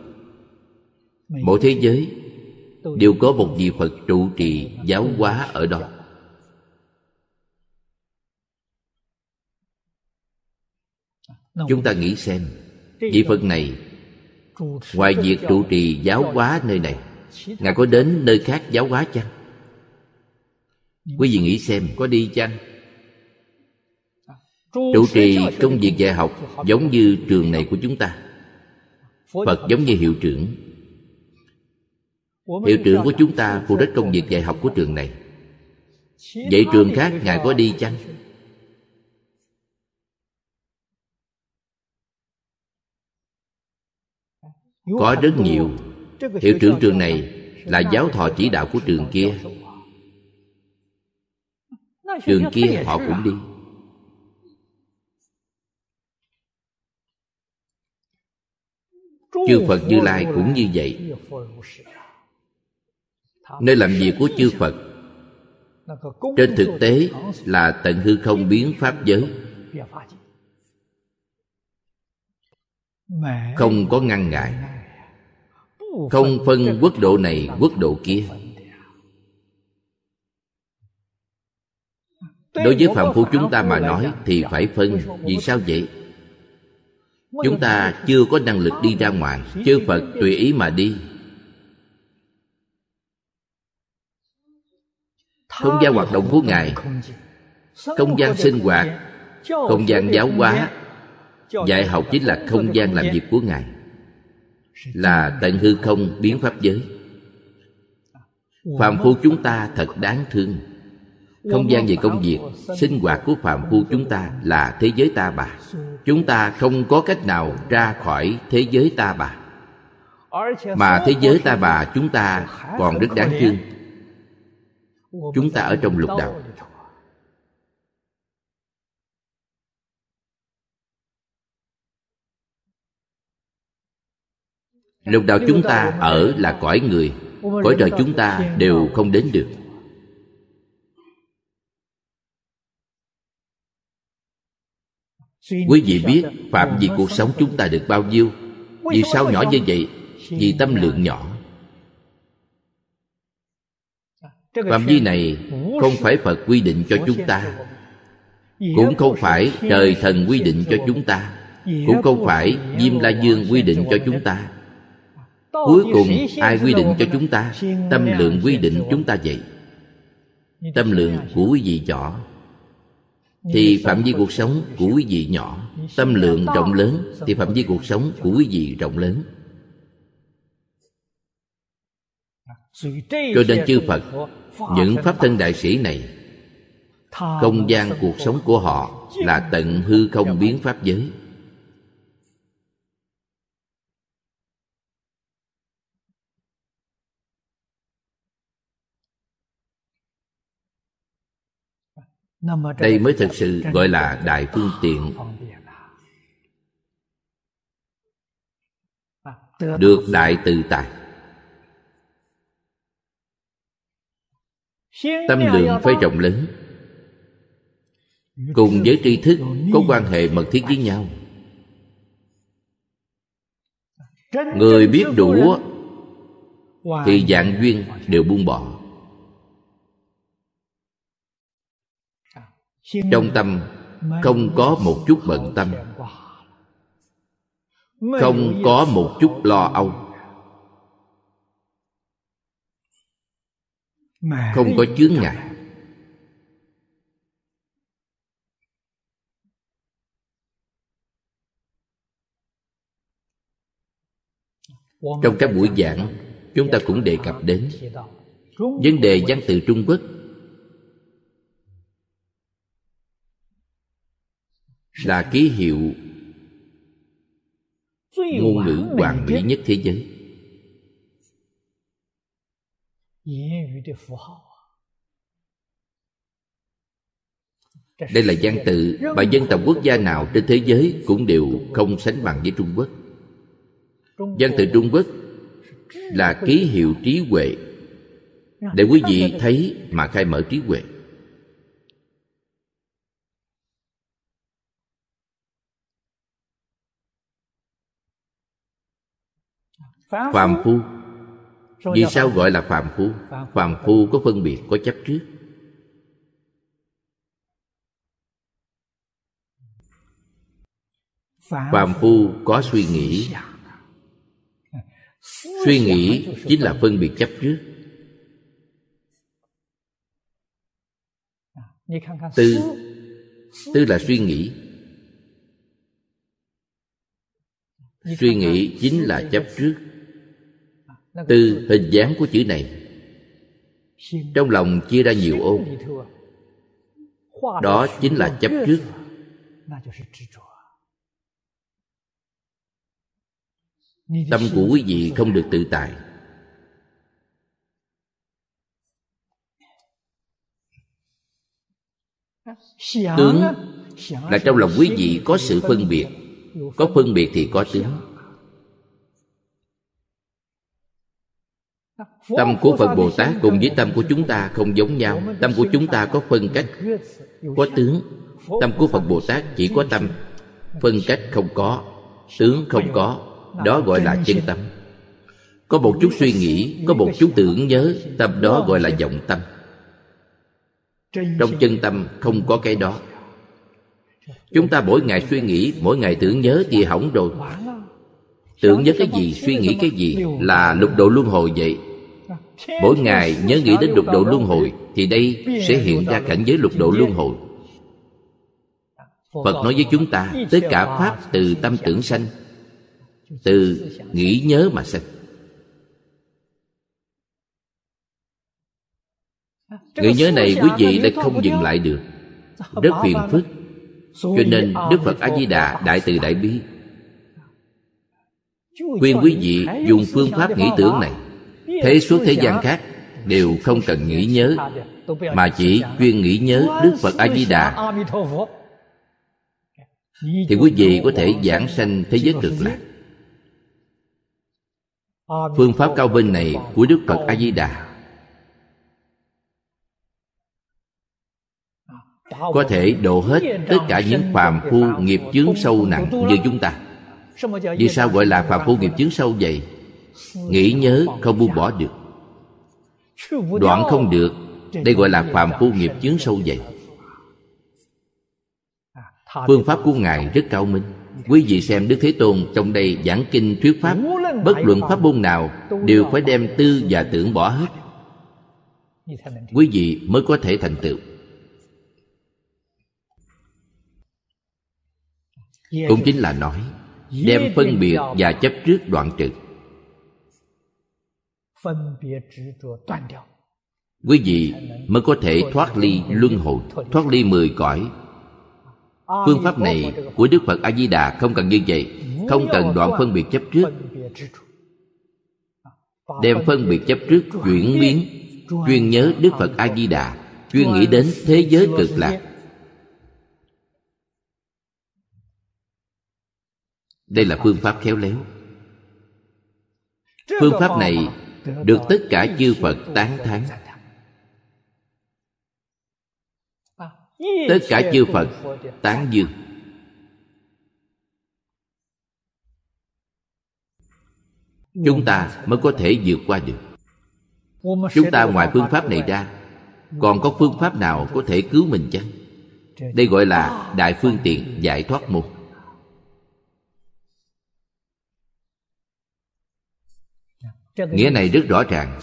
Mỗi thế giới đều có một vị phật trụ trì giáo hóa ở đó. Chúng ta nghĩ xem, vị phật này ngoài việc trụ trì giáo hóa nơi này, ngài có đến nơi khác giáo hóa chăng? Quý vị nghĩ xem, có đi chăng? Trụ trì công việc dạy học giống như trường này của chúng ta phật giống như hiệu trưởng hiệu trưởng của chúng ta phụ trách công việc dạy học của trường này vậy trường khác ngài có đi chăng có rất nhiều hiệu trưởng trường này là giáo thọ chỉ đạo của trường kia trường kia họ cũng đi chư phật như lai cũng như vậy. Nơi làm việc của chư phật, trên thực tế là tận hư không biến pháp giới. Không có ngăn ngại, không phân quốc độ này, quốc độ kia. Đối với phạm phu chúng ta mà nói thì phải phân, vì sao vậy? Chúng ta chưa có năng lực đi ra ngoài chư phật tùy ý mà đi. Không gian hoạt động của ngài, không gian sinh hoạt, không gian giáo hóa, dạy học chính là không gian làm việc của ngài, là tận hư không biến pháp giới. Phàm phu chúng ta thật đáng thương không gian về công việc, sinh hoạt của phạm phu chúng ta là thế giới ta bà. Chúng ta không có cách nào ra khỏi thế giới ta bà. Mà thế giới ta bà chúng ta còn rất đáng thương. Chúng ta ở trong lục đạo. Lục đạo chúng ta ở là cõi người. Cõi trời chúng ta đều không đến được. Quý vị biết phạm vi cuộc sống chúng ta được bao nhiêu vì sao nhỏ như vậy? vì tâm lượng nhỏ. Phạm vi này không phải phật quy định cho chúng ta cũng không phải trời thần quy định cho chúng ta cũng không phải diêm la dương quy định cho chúng ta. Cuối cùng ai quy định cho chúng ta? tâm lượng quy định chúng ta vậy. Tâm lượng của quý vị nhỏ thì phạm vi cuộc sống của quý vị nhỏ, tâm lượng rộng lớn, thì phạm vi cuộc sống của quý vị rộng lớn. Cho nên chư phật, những pháp thân đại sĩ này, không gian cuộc sống của họ là tận hư không biến pháp giới. Đây mới thực sự gọi là đại phương tiện. được đại tự tại tâm lượng phải rộng lớn. cùng với tri thức có quan hệ mật thiết với nhau. người biết đủ thì dạng duyên đều buông bỏ trong tâm không có một chút bận tâm. không có một chút lo âu. Không có chướng ngại. Trong các buổi giảng chúng ta cũng đề cập đến vấn đề văn từ trung quốc là ký hiệu ngôn ngữ hoàn mỹ nhất thế giới. Đây là văn tự mà dân tộc quốc gia nào trên thế giới cũng đều không sánh bằng với trung quốc. Văn tự trung quốc là ký hiệu trí huệ. Để quý vị thấy mà khai mở trí huệ phàm phu. vì sao gọi là phàm phu? Phàm phu có phân biệt có chấp trước. Phàm phu có suy nghĩ. suy nghĩ chính là phân biệt chấp trước. Tư tư là suy nghĩ. Suy nghĩ chính là chấp trước từ hình dáng của chữ này trong lòng chia ra nhiều ô đó chính là chấp trước. tâm của quý vị không được tự tại. Tướng là trong lòng quý vị có sự phân biệt. có phân biệt thì có tướng tâm của phật bồ tát cùng với tâm của chúng ta không giống nhau. Tâm của chúng ta có phân cách, có tướng. Tâm của phật bồ tát chỉ có tâm. Phân cách không có, tướng không có. Đó gọi là chân tâm. Có một chút suy nghĩ, có một chút tưởng nhớ, tâm đó gọi là vọng tâm. Trong chân tâm không có cái đó. Chúng ta mỗi ngày suy nghĩ, mỗi ngày tưởng nhớ thì hỏng rồi. Tưởng nhớ cái gì, suy nghĩ cái gì là lục độ luân hồi vậy? Mỗi ngày nhớ nghĩ đến lục độ luân hồi, thì đây sẽ hiện ra cảnh giới lục độ luân hồi. Phật nói với chúng ta, tất cả pháp từ tâm tưởng sanh, từ nghĩ nhớ mà sanh. Nghĩ nhớ này quý vị lại không dừng lại được. Rất phiền phức. Cho nên đức phật a di đà đại từ đại bi. Khuyên quý vị dùng phương pháp nghĩ tưởng này thế suốt thế gian khác, đều không cần nghĩ nhớ, mà chỉ chuyên nghĩ nhớ đức phật a di đà thì quý vị có thể giảng sanh thế giới cực lạc. Phương pháp cao bên này của đức phật a di đà có thể độ hết tất cả những phàm phu nghiệp chướng sâu nặng như chúng ta. Vì sao gọi là phàm phu nghiệp chướng sâu vậy? Nghĩ nhớ không buông bỏ được. Đoạn không được, đây gọi là phàm phu nghiệp chướng sâu vậy phương pháp của ngài rất cao minh. Quý vị xem đức thế tôn trong đây giảng kinh thuyết pháp, bất luận pháp môn nào đều phải đem tư và tưởng bỏ hết. Quý vị mới có thể thành tựu. Cũng chính là nói, đem phân biệt và chấp trước đoạn trừ quý vị mới có thể thoát ly luân hồi thoát ly mười cõi. Phương pháp này của đức phật a di đà không cần như vậy. Không cần đoạn phân biệt chấp trước. đem phân biệt chấp trước chuyển biến chuyên nhớ đức phật a di đà chuyên nghĩ đến thế giới cực lạc. đây là phương pháp khéo léo. Phương pháp này được tất cả chư phật tán thán. Tất cả chư phật tán dương. Chúng ta mới có thể vượt qua được. Chúng ta ngoài phương pháp này ra, còn có phương pháp nào có thể cứu mình chăng? Đây gọi là đại phương tiện giải thoát môn. Nghĩa này rất rõ ràng.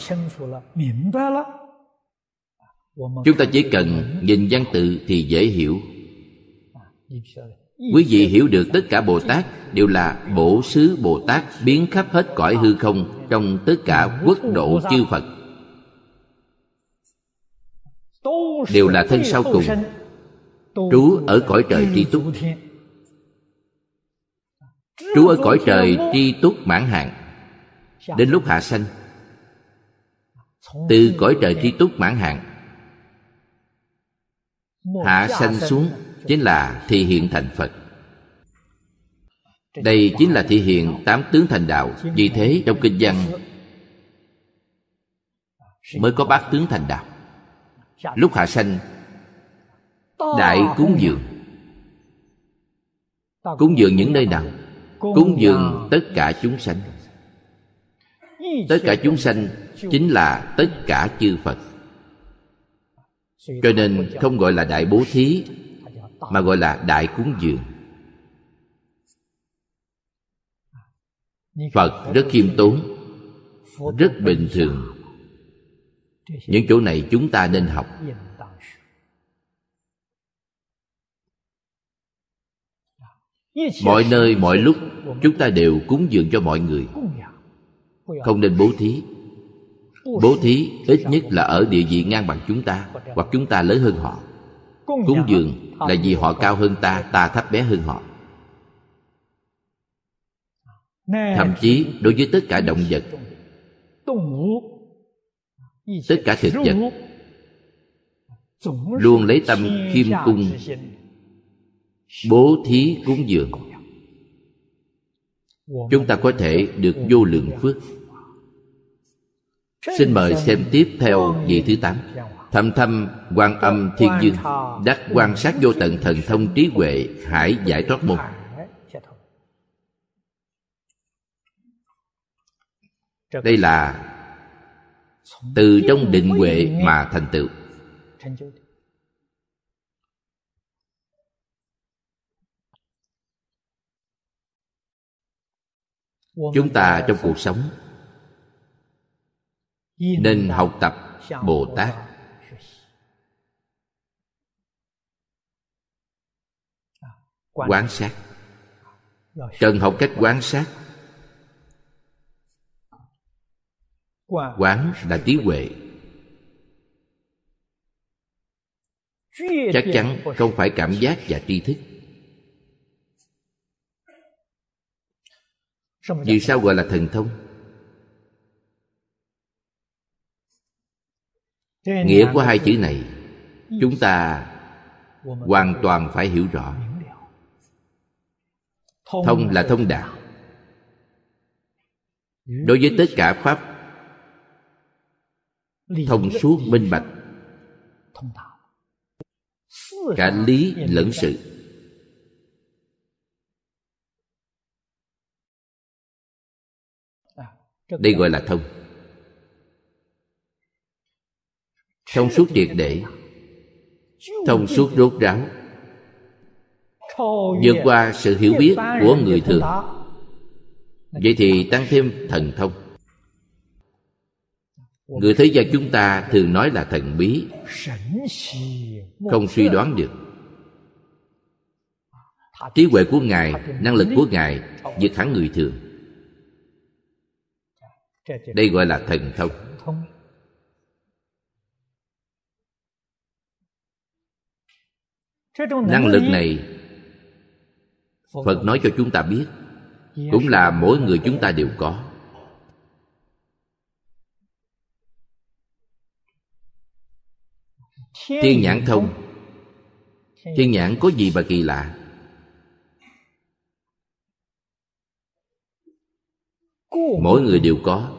Chúng ta chỉ cần nhìn văn tự thì dễ hiểu. Quý vị hiểu được tất cả bồ tát đều là bổ xứ bồ tát biến khắp hết cõi hư không trong tất cả quốc độ chư phật. Đều là thân sau cùng, trú ở cõi trời tri túc. Trú ở cõi trời tri túc mãn hạn đến lúc hạ sanh, từ cõi trời tri túc mãn hạn, hạ sanh xuống chính là thị hiện thành phật. Đây chính là thị hiện tám tướng thành đạo. Vì thế trong kinh văn mới có bát tướng thành đạo. Lúc hạ sanh, đại cúng dường. Cúng dường những nơi nào? Cúng dường tất cả chúng sanh tất cả chúng sanh chính là tất cả chư phật. Cho nên không gọi là đại bố thí, mà gọi là đại cúng dường. Phật rất khiêm tốn, rất bình thường. Những chỗ này chúng ta nên học. Mọi nơi, mọi lúc, chúng ta đều cúng dường cho mọi người không nên bố thí. Bố thí ít nhất là ở địa vị ngang bằng chúng ta hoặc chúng ta lớn hơn họ. Cúng dường là vì họ cao hơn ta ta thấp bé hơn họ. Thậm chí đối với tất cả động vật tất cả thực vật luôn lấy tâm khiêm cung. bố thí cúng dường. Chúng ta có thể được vô lượng phước xin mời xem tiếp theo vị thứ tám. Thâm thâm, quan âm, thiên dương, đắc quan sát vô tận thần thông trí huệ, hải giải thoát môn. Đây là từ trong định huệ mà thành tựu. Chúng ta trong cuộc sống nên học tập bồ tát quán sát. Cần học cách quán sát. Quán là trí huệ. Chắc chắn không phải cảm giác và tri thức. Vì sao gọi là thần thông nghĩa của hai chữ này chúng ta hoàn toàn phải hiểu rõ. Thông là thông đạt đối với tất cả pháp thông suốt minh bạch cả lý lẫn sự. Đây gọi là thông thông suốt triệt để thông suốt rốt ráo, vượt qua sự hiểu biết của người thường. Vậy thì tăng thêm thần thông. Người thế gian chúng ta thường nói là thần bí, không suy đoán được. Trí huệ của ngài, năng lực của ngài vượt hẳn người thường. Đây gọi là thần thông. Năng lực này phật nói cho chúng ta biết cũng là mỗi người chúng ta đều có. Thiên nhãn thông thiên nhãn có gì mà kỳ lạ? Mỗi người đều có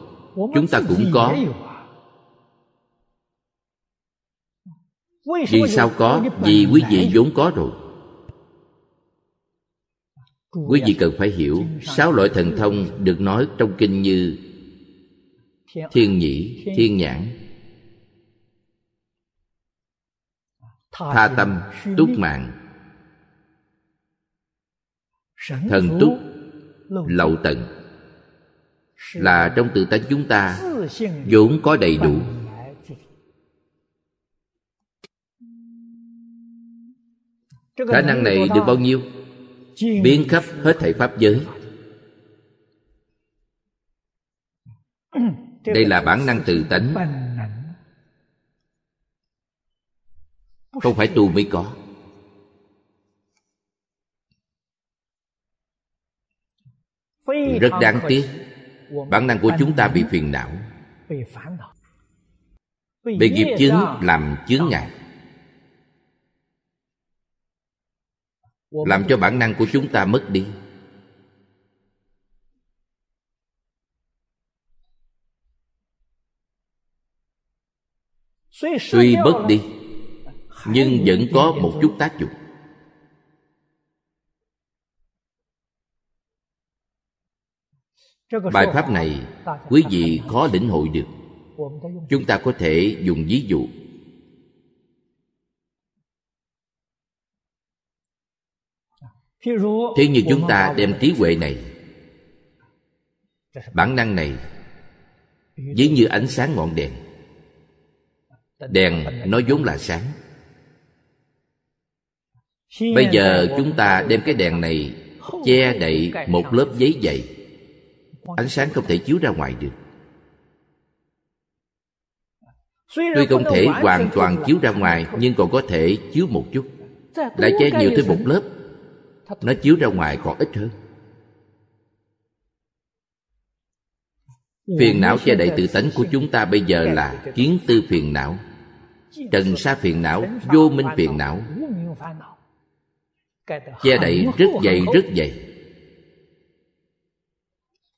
chúng ta cũng có vì sao có? vì quý vị vốn có rồi. Quý vị cần phải hiểu sáu loại thần thông được nói trong kinh như thiên nhĩ thiên nhãn tha tâm túc mạng thần túc lậu tận. Là trong tự tánh chúng ta vốn có đầy đủ khả năng này được bao nhiêu? Biến khắp hết thảy pháp giới. Đây là bản năng tự tánh. không phải tu mới có. Rất đáng tiếc. bản năng của chúng ta bị phiền não. bị nghiệp chướng làm chướng ngại làm cho bản năng của chúng ta mất đi. Tuy bớt đi nhưng vẫn có một chút tác dụng. Bài pháp này quý vị khó lĩnh hội được. Chúng ta có thể dùng ví dụ thế như chúng ta đem trí huệ này, bản năng này ví như ánh sáng ngọn đèn. Đèn nó vốn là sáng. Bây giờ chúng ta đem cái đèn này che đậy một lớp giấy dày. Ánh sáng không thể chiếu ra ngoài được. Tuy không thể hoàn toàn chiếu ra ngoài, nhưng còn có thể chiếu một chút. Lại che nhiều thêm một lớp nó chiếu ra ngoài còn ít hơn. Phiền não che đậy tự tánh của chúng ta bây giờ là kiến tư phiền não. Trần sa phiền não, vô minh phiền não. Che đậy rất dày rất dày.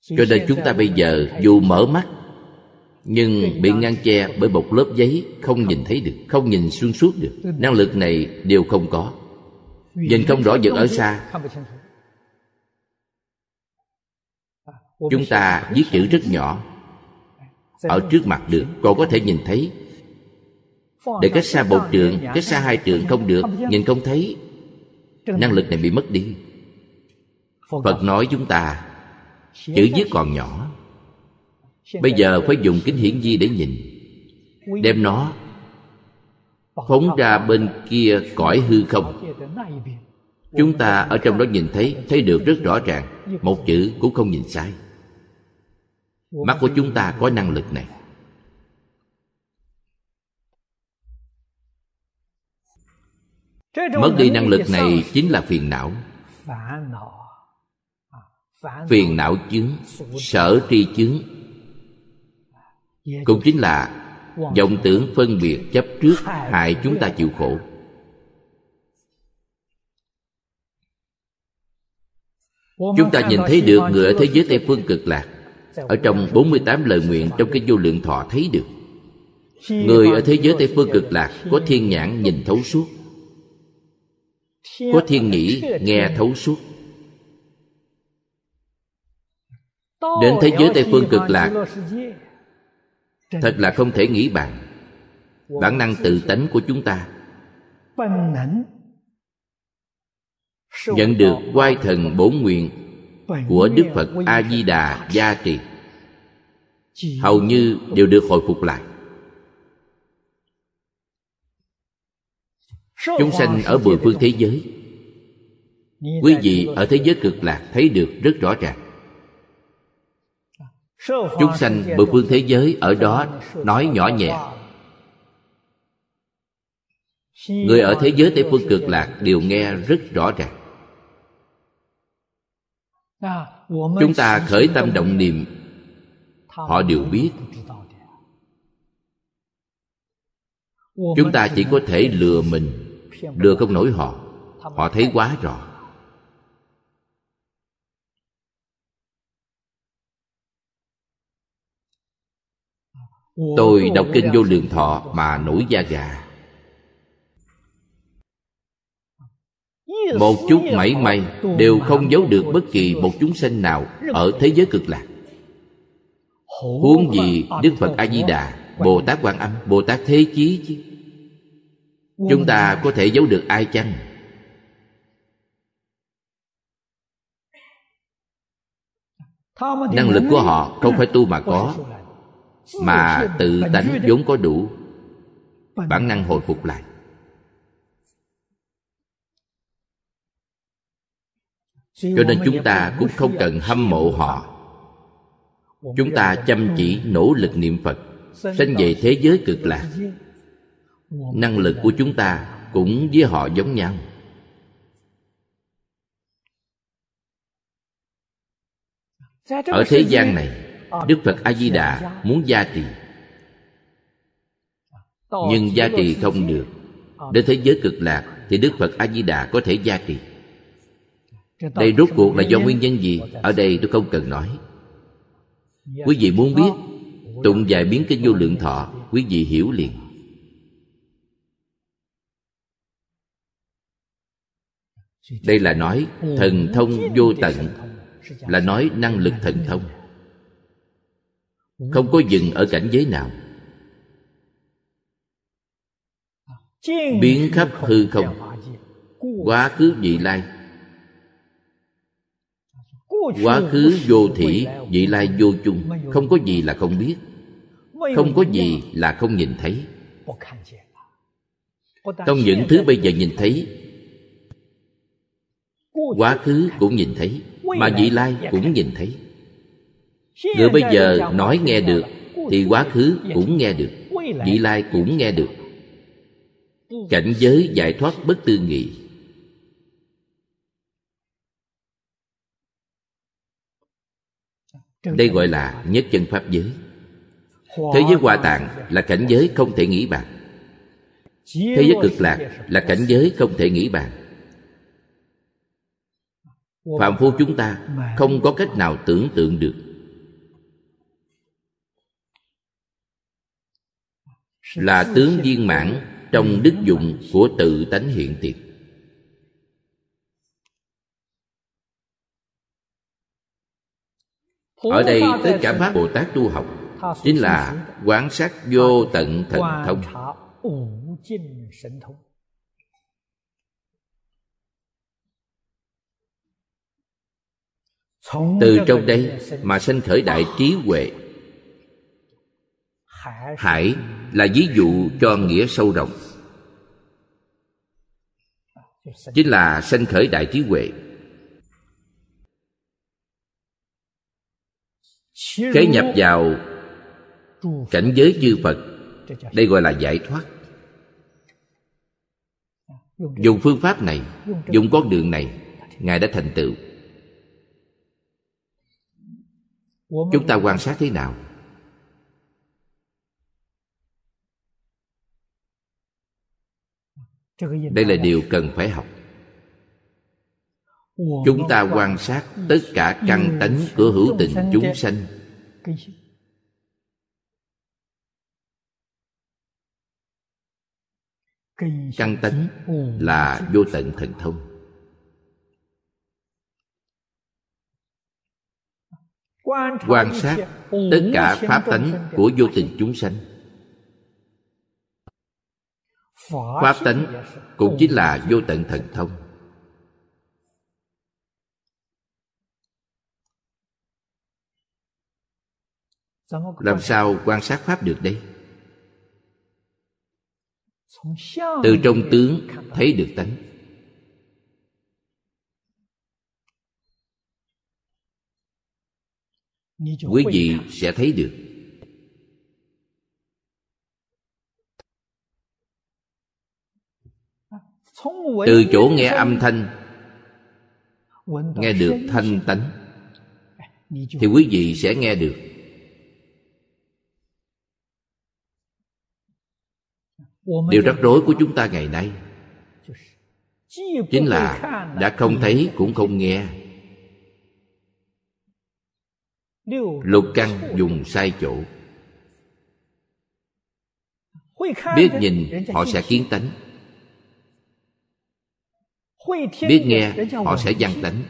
Cho nên chúng ta bây giờ dù mở mắt, nhưng bị ngăn che bởi một lớp giấy không nhìn thấy được, không nhìn xuyên suốt được. Năng lực này đều không có nhìn không rõ vật ở xa. Chúng ta viết chữ rất nhỏ. Ở trước mặt được còn có thể nhìn thấy. Để cách xa một trường, cách xa hai trường không được nhìn không thấy. Năng lực này bị mất đi. Phật nói chúng ta chữ viết còn nhỏ. Bây giờ phải dùng kính hiển vi để nhìn. Đem nó phóng ra bên kia cõi hư không. Chúng ta ở trong đó nhìn thấy thấy được rất rõ ràng. Một chữ cũng không nhìn sai. Mắt của chúng ta có năng lực này. Mất đi năng lực này chính là phiền não. Phiền não chướng sở tri chướng cũng chính là vọng tưởng phân biệt chấp trước hại chúng ta chịu khổ. Chúng ta nhìn thấy được người ở thế giới tây phương cực lạc. Ở trong 48 lời nguyện trong cái vô lượng thọ thấy được. Người ở thế giới tây phương cực lạc có thiên nhãn nhìn thấu suốt. Có thiên nhĩ nghe thấu suốt. Đến thế giới tây phương cực lạc thật là không thể nghĩ bàn. Bản năng tự tánh của chúng ta nhận được quay thần bổn nguyện của đức phật a di đà gia trì. Hầu như đều được hồi phục lại. Chúng sanh ở mười phương thế giới, quý vị ở thế giới cực lạc thấy được rất rõ ràng chúng sanh mười phương thế giới ở đó nói nhỏ nhẹ. Người ở thế giới tây phương cực lạc đều nghe rất rõ ràng. Chúng ta khởi tâm động niệm, họ đều biết. Chúng ta chỉ có thể lừa mình, lừa không nổi họ. Họ thấy quá rõ. Tôi đọc kinh vô lượng thọ mà nổi da gà. Một chút mảy may đều không giấu được bất kỳ một chúng sanh nào ở thế giới cực lạc. Huống gì đức phật a di đà bồ tát quan âm bồ tát thế chí chứ? Chúng ta có thể giấu được ai chăng? Năng lực của họ không phải tu mà có mà tự tánh vốn có đủ bản năng hồi phục lại. Cho nên chúng ta cũng không cần hâm mộ họ. Chúng ta chăm chỉ nỗ lực niệm phật sanh về thế giới cực lạc. năng lực của chúng ta cũng với họ giống nhau. Ở thế gian này đức phật a di đà muốn gia trì. Nhưng gia trì không được. Đến thế giới cực lạc thì đức phật a di đà có thể gia trì. Đây rốt cuộc là do nguyên nhân gì? Ở đây tôi không cần nói. Quý vị muốn biết, tụng vài biến kinh vô lượng thọ, quý vị hiểu liền. Đây là nói thần thông vô tận, là nói năng lực thần thông không có dừng ở cảnh giới nào. Biến khắp hư không. Quá khứ vị lai. Quá khứ vô thỉ vị lai vô chung. Không có gì là không biết. Không có gì là không nhìn thấy. Trong những thứ bây giờ nhìn thấy, quá khứ cũng nhìn thấy, mà vị lai cũng nhìn thấy người bây giờ nói nghe được thì quá khứ cũng nghe được vị lai cũng nghe được. Cảnh giới giải thoát bất tư nghị. Đây gọi là nhất chân pháp giới. Thế giới hoa tạng là cảnh giới không thể nghĩ bàn. Thế giới cực lạc là cảnh giới không thể nghĩ bàn. phạm phu chúng ta không có cách nào tưởng tượng được là tướng viên mãn trong đức dụng của tự tánh hiện tiền. Ở đây tất cả pháp bồ tát tu học, chính là quán sát vô tận thần thông. Từ trong đây mà sanh khởi đại trí huệ hải là ví dụ cho nghĩa sâu rộng. Chính là sanh khởi đại trí huệ. Khế nhập vào cảnh giới chư phật, đây gọi là giải thoát. Dùng phương pháp này, dùng con đường này, ngài đã thành tựu. Chúng ta quan sát thế nào? Đây là điều cần phải học. Chúng ta quan sát tất cả căn tánh của hữu tình chúng sanh. Căn tánh là vô tận thần thông. Quan sát tất cả pháp tánh của vô tình chúng sanh pháp tánh cũng chính là vô tận thần thông. Làm sao quan sát pháp được đây? Từ trong tướng thấy được tánh. Quý vị sẽ thấy được. Từ chỗ nghe âm thanh nghe được thanh tánh thì quý vị sẽ nghe được. Điều rắc rối của chúng ta ngày nay chính là đã không thấy cũng không nghe. Lục căn dùng sai chỗ. Biết nhìn họ sẽ kiến tánh biết nghe họ sẽ văn tánh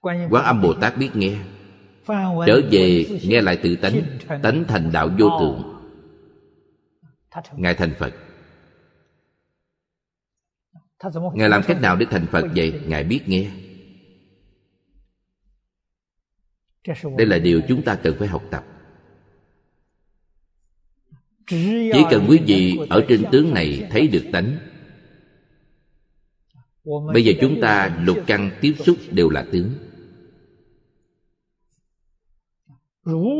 quán âm bồ tát biết nghe. Trở về nghe lại tự tánh tánh thành đạo vô tượng ngài thành phật. Ngài làm cách nào để thành phật vậy? Ngài biết nghe. Đây là điều chúng ta cần phải học tập. Chỉ cần quý vị ở trên tướng này thấy được tánh bây giờ chúng ta lục căn tiếp xúc đều là tướng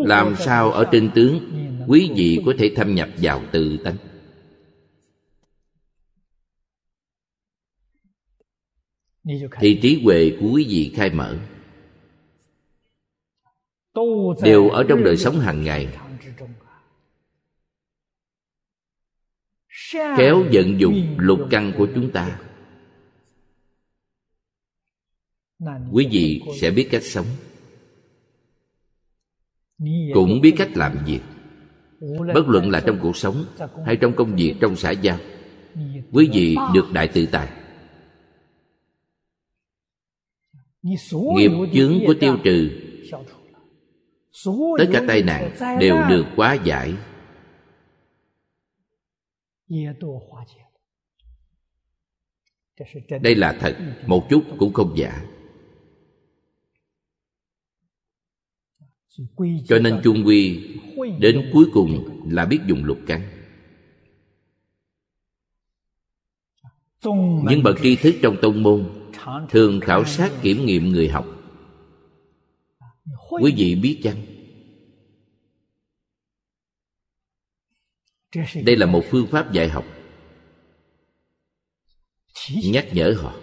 làm sao ở trên tướng, quý vị có thể thâm nhập vào tự tánh? Thì trí huệ của quý vị khai mở. Đều ở trong đời sống hàng ngày. Khéo vận dụng lục căn của chúng ta. Quý vị sẽ biết cách sống. Cũng biết cách làm việc. Bất luận là trong cuộc sống hay trong công việc trong xã giao quý vị được đại tự tại. Nghiệp chướng của tiêu trừ. Tất cả tai nạn đều được hóa giải. Đây là thật. một chút cũng không giả cho nên chung quy đến cuối cùng là biết dùng lục căn những bậc tri thức trong tông môn thường khảo sát kiểm nghiệm người học. Quý vị biết chăng? Đây là một phương pháp dạy học. Nhắc nhở họ.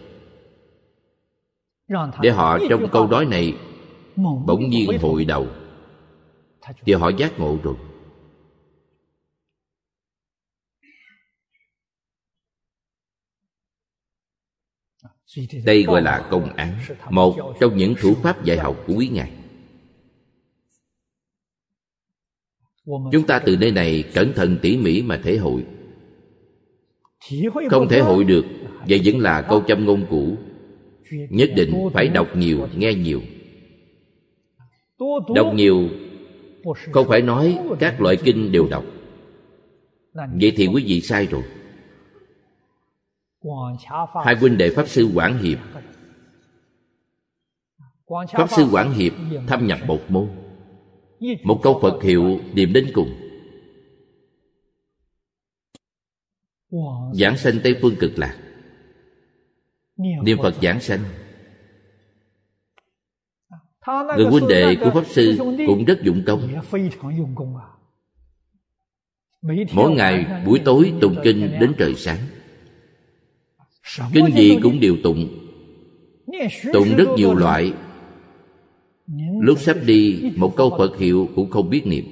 Để họ trong câu nói này bỗng nhiên hội đầu. Thì họ giác ngộ rồi. Đây gọi là công án một trong những thủ pháp dạy học của quý ngài. Chúng ta từ nơi này cẩn thận tỉ mỉ mà thể hội. Không thể hội được vậy vẫn là câu châm ngôn cũ. Nhất định phải đọc nhiều nghe nhiều đọc nhiều không phải nói các loại kinh đều đọc. Vậy thì quý vị sai rồi. Hai huynh đệ pháp sư quảng hiệp, pháp sư quảng hiệp thâm nhập một môn. Một câu phật hiệu niệm đến cùng. Giảng sanh tây phương cực lạc. Niệm phật giảng sanh người huynh đệ của pháp sư cũng rất dụng công mỗi ngày buổi tối tụng kinh đến trời sáng. kinh gì cũng đều tụng. tụng rất nhiều loại. lúc sắp đi một câu phật hiệu cũng không biết niệm.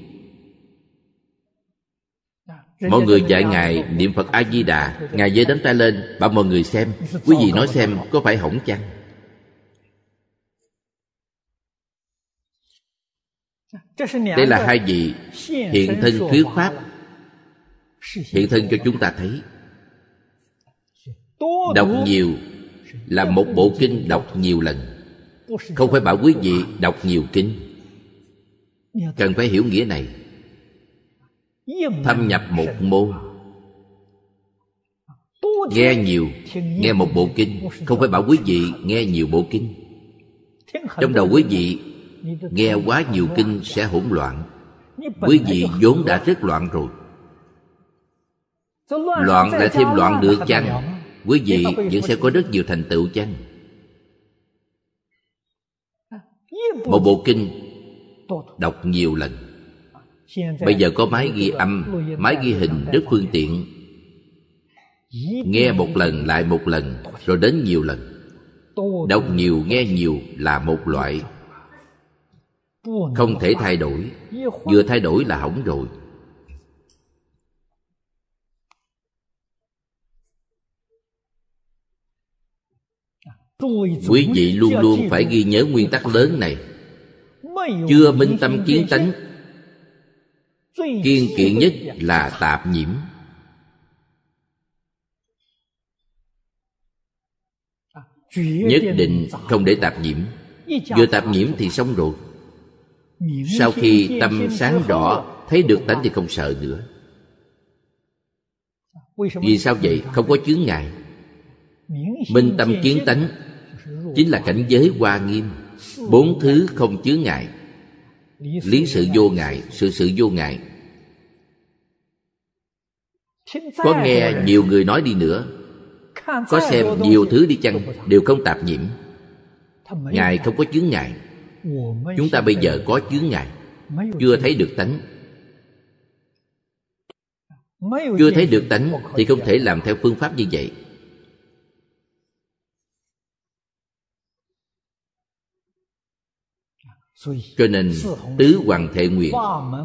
Mọi người dạy ngài niệm phật a di đà. ngài giơ đấm tay lên bảo mọi người xem quý vị nói xem có phải hỏng chăng đây là hai vị hiện thân thuyết pháp. hiện thân cho chúng ta thấy. đọc nhiều là một bộ kinh đọc nhiều lần. không phải bảo quý vị đọc nhiều kinh. Cần phải hiểu nghĩa này. Thâm nhập một môn. nghe nhiều nghe một bộ kinh. không phải bảo quý vị nghe nhiều bộ kinh. Trong đầu quý vị nghe quá nhiều kinh sẽ hỗn loạn. Quý vị vốn đã rất loạn rồi. Loạn lại thêm loạn được chăng? Quý vị vẫn sẽ có rất nhiều thành tựu chăng? Một bộ kinh đọc nhiều lần. Bây giờ có máy ghi âm, máy ghi hình rất phương tiện. Nghe một lần lại một lần, rồi đến nhiều lần. Đọc nhiều, nghe nhiều là một loại không thể thay đổi. Vừa thay đổi là hỏng rồi. Quý vị luôn luôn phải ghi nhớ nguyên tắc lớn này. Chưa minh tâm kiến tánh, kiên kiện nhất là tạp nhiễm. Nhất định không để tạp nhiễm. Vừa tạp nhiễm thì xong rồi sau khi tâm sáng rõ thấy được tánh thì không sợ nữa. Vì sao vậy? không có chướng ngại. Minh tâm kiến tánh chính là cảnh giới hoa nghiêm. Bốn thứ không chướng ngại. Lý sự vô ngại. sự sự vô ngại. Có nghe nhiều người nói đi nữa. Có xem nhiều thứ đi chăng đều không tạp nhiễm. Ngài không có chướng ngại chúng ta bây giờ có chướng ngại. Chưa thấy được tánh. Chưa thấy được tánh thì không thể làm theo phương pháp như vậy. Cho nên tứ hoàng thệ nguyện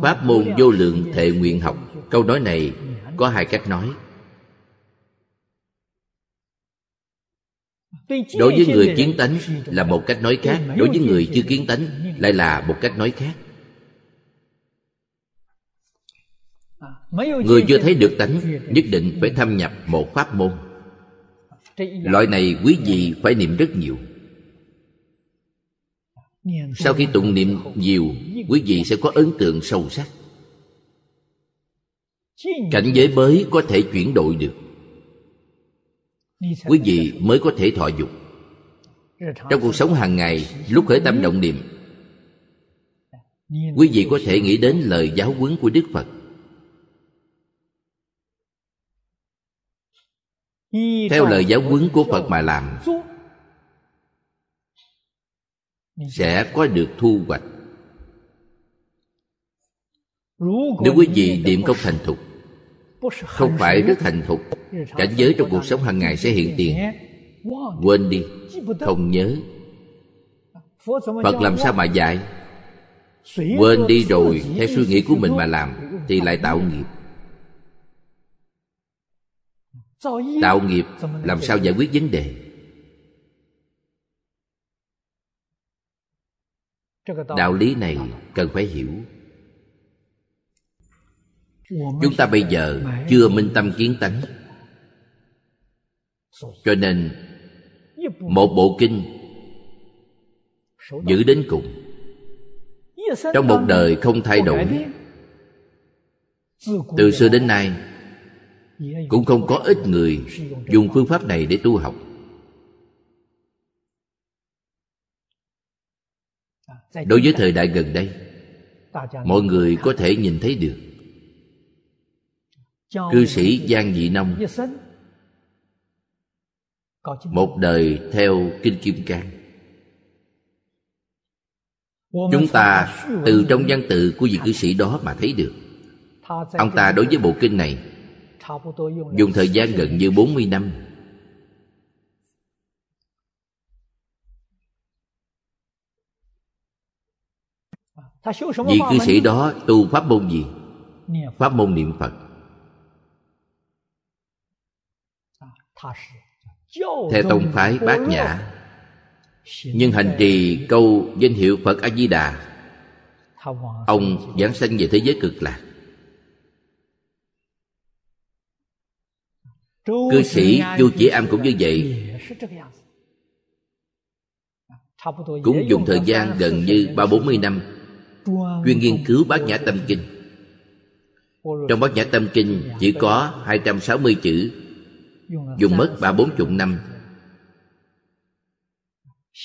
pháp môn vô lượng thệ nguyện học. câu nói này có hai cách nói đối với người kiến tánh là một cách nói khác, đối với người chưa kiến tánh lại là một cách nói khác. Người chưa thấy được tánh, nhất định phải thâm nhập một pháp môn. Loại này quý vị phải niệm rất nhiều. Sau khi tụng niệm nhiều, quý vị sẽ có ấn tượng sâu sắc. Cảnh giới mới có thể chuyển đổi được quý vị mới có thể thọ dục. Trong cuộc sống hàng ngày lúc khởi tâm động niệm quý vị có thể nghĩ đến lời giáo huấn của đức phật. Theo lời giáo huấn của phật mà làm sẽ có được thu hoạch. Nếu quý vị niệm không thành thục không phải rất thành thục. Cảnh giới trong cuộc sống hàng ngày sẽ hiện tiền. Quên đi. Không nhớ. Phật làm sao mà dạy? Quên đi rồi, theo suy nghĩ của mình mà làm, thì lại tạo nghiệp. Tạo nghiệp, làm sao giải quyết vấn đề? Đạo lý này cần phải hiểu chúng ta bây giờ chưa minh tâm kiến tánh. Cho nên một bộ kinh giữ đến cùng. Trong một đời không thay đổi từ xưa đến nay cũng không có ít người dùng phương pháp này để tu học. Đối với thời đại gần đây mọi người có thể nhìn thấy được cư sĩ giang dị nông. Một đời theo kinh kim cang. Chúng ta từ trong văn tự của vị cư sĩ đó mà thấy được. Ông ta đối với bộ kinh này dùng thời gian gần như 40 năm. Vị cư sĩ đó tu pháp môn gì? Pháp môn niệm phật theo tông phái bát nhã. Nhưng hành trì câu danh hiệu phật a di đà ông giảng sanh về thế giới cực lạc. Cư sĩ chu chỉ am cũng như vậy. Cũng dùng thời gian gần như ba bốn mươi năm chuyên nghiên cứu bát nhã tâm kinh. Trong bát nhã tâm kinh chỉ có 260 chữ dùng mất ba bốn chục năm.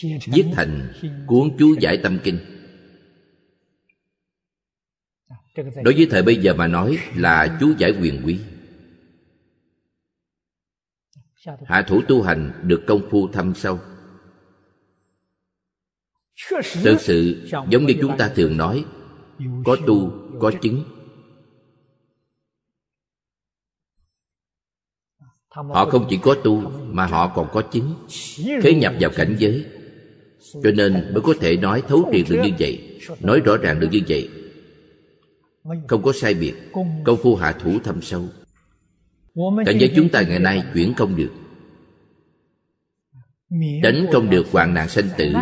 Viết thành cuốn chú giải tâm kinh. Đối với thời bây giờ mà nói là chú giải quyền quý. Hạ thủ tu hành được công phu thâm sâu. Thực sự giống như chúng ta thường nói, có tu, có chứng. Họ không chỉ có tu mà họ còn có chứng. Khế nhập vào cảnh giới. Cho nên mới có thể nói thấu triệt được như vậy nói rõ ràng được như vậy. Không có sai biệt. Công phu hạ thủ thâm sâu. Cảnh giới chúng ta ngày nay chuyển không được. Tránh không được hoạn nạn sanh tử.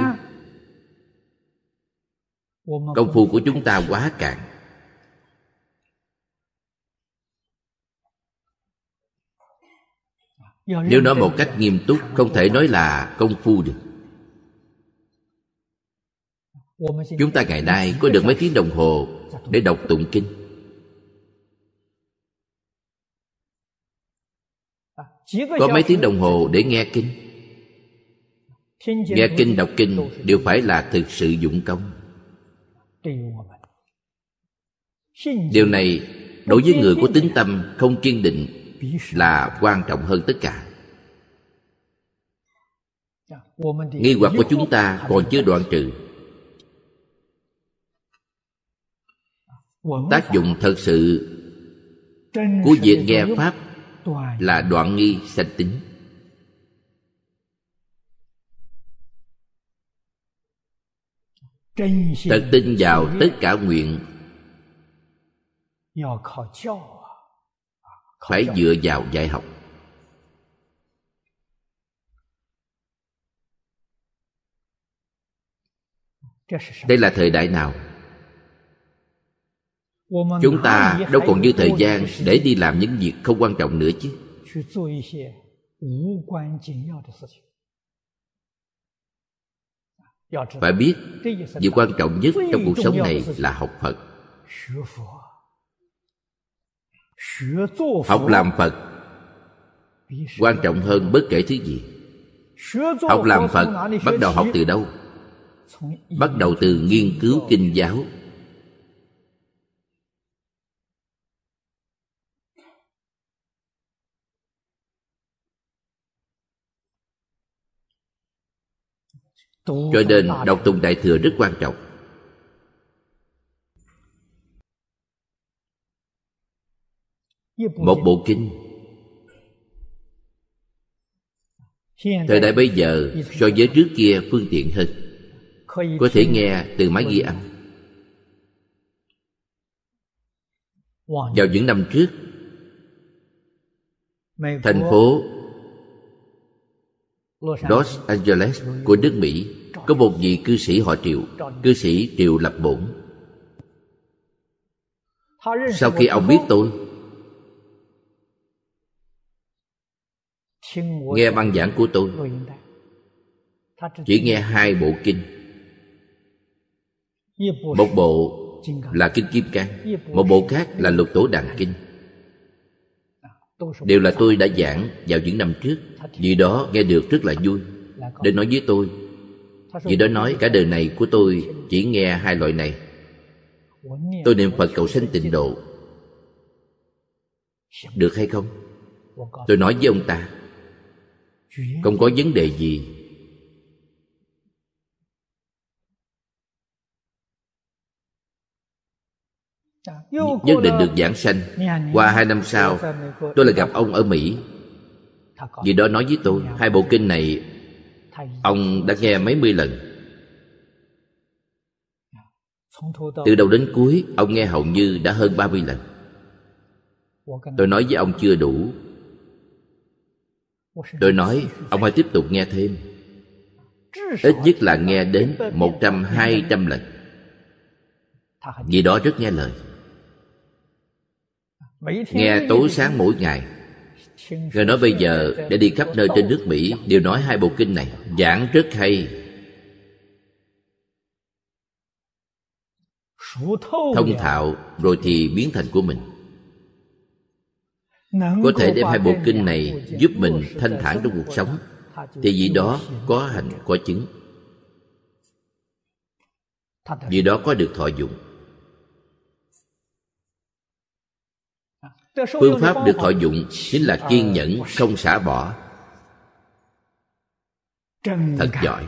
công phu của chúng ta quá cạn nếu nói một cách nghiêm túc không thể nói là công phu được. Chúng ta ngày nay có được mấy tiếng đồng hồ để đọc tụng kinh? Có mấy tiếng đồng hồ để nghe kinh? Nghe kinh đọc kinh đều phải là thực sự dụng công. Điều này đối với người có tính tâm không kiên định là quan trọng hơn tất cả. Nghi hoặc của chúng ta còn chưa đoạn trừ. Tác dụng thật sự của việc nghe pháp là đoạn nghi sanh tính. Thật tin vào tất cả nguyện phải dựa vào dạy học. Đây là thời đại nào? Chúng ta đâu còn dư thời gian để đi làm những việc không quan trọng nữa chứ. Phải biết việc quan trọng nhất trong cuộc sống này là học phật học làm phật quan trọng hơn bất kể thứ gì. Học làm phật bắt đầu học từ đâu? Bắt đầu từ nghiên cứu kinh giáo. Cho nên đọc tụng đại thừa rất quan trọng. Một bộ kinh. Thời đại bây giờ so với trước kia phương tiện hơn. có thể nghe từ máy ghi âm. Vào những năm trước thành phố Los Angeles của nước Mỹ có một vị cư sĩ họ Triệu, cư sĩ Triệu Lập Bổn. Sau khi ông biết tôi, nghe băng giảng của tôi, chỉ nghe hai bộ kinh. Một bộ là Kinh Kim Cang, một bộ khác là Lục Tổ Đàn Kinh. Đều là tôi đã giảng vào những năm trước vì đó nghe được rất là vui. Để nói với tôi vì đó nói cả đời này của tôi chỉ nghe hai loại này. Tôi niệm phật cầu sanh tịnh độ. Được hay không? Tôi nói với ông ta không có vấn đề gì. Nhất định được giảng sanh. Qua hai năm sau, tôi lại gặp ông ở mỹ. Vì đó nói với tôi, hai bộ kinh này, ông đã nghe mấy mươi lần. Từ đầu đến cuối, ông nghe hầu như đã hơn ba mươi lần. Tôi nói với ông chưa đủ tôi nói, ông hãy tiếp tục nghe thêm. Ít nhất là nghe đến một trăm, hai trăm lần. Vì đó rất nghe lời. Nghe tối sáng mỗi ngày. Nghe nói bây giờ, để đi khắp nơi trên nước Mỹ, Đều nói hai bộ kinh này, Giảng rất hay. Thông thạo, rồi thì biến thành của mình. Có thể đem hai bộ kinh này Giúp mình thanh thản trong cuộc sống. Thì vì đó có hành có chứng. Vì đó có được thọ dụng. Phương pháp được thọ dụng chính là kiên nhẫn không xả bỏ. Thật giỏi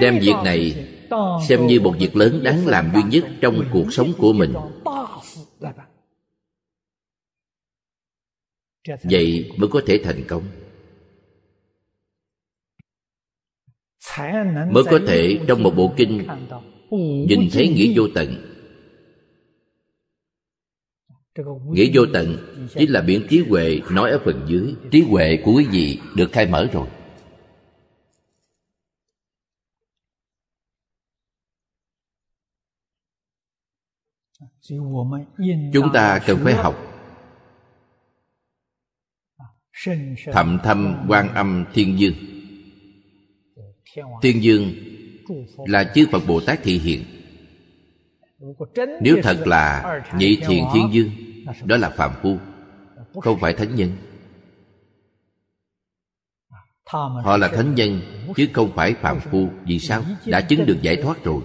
đem việc này xem như một việc lớn đáng làm duy nhất trong cuộc sống của mình. Vậy mới có thể thành công. Mới có thể trong một bộ kinh nhìn thấy nghĩa vô tận. Nghĩa vô tận chính là biển trí huệ nói ở phần dưới. Trí huệ của quý vị được khai mở rồi. Chúng ta cần phải học thậm thâm quan âm thiên dương. Thiên dương là chư phật bồ tát thị hiện. Nếu thật là nhị thiền thiên dương đó là phạm phu không phải thánh nhân. Họ là thánh nhân chứ không phải phạm phu vì sao? Đã chứng được giải thoát rồi.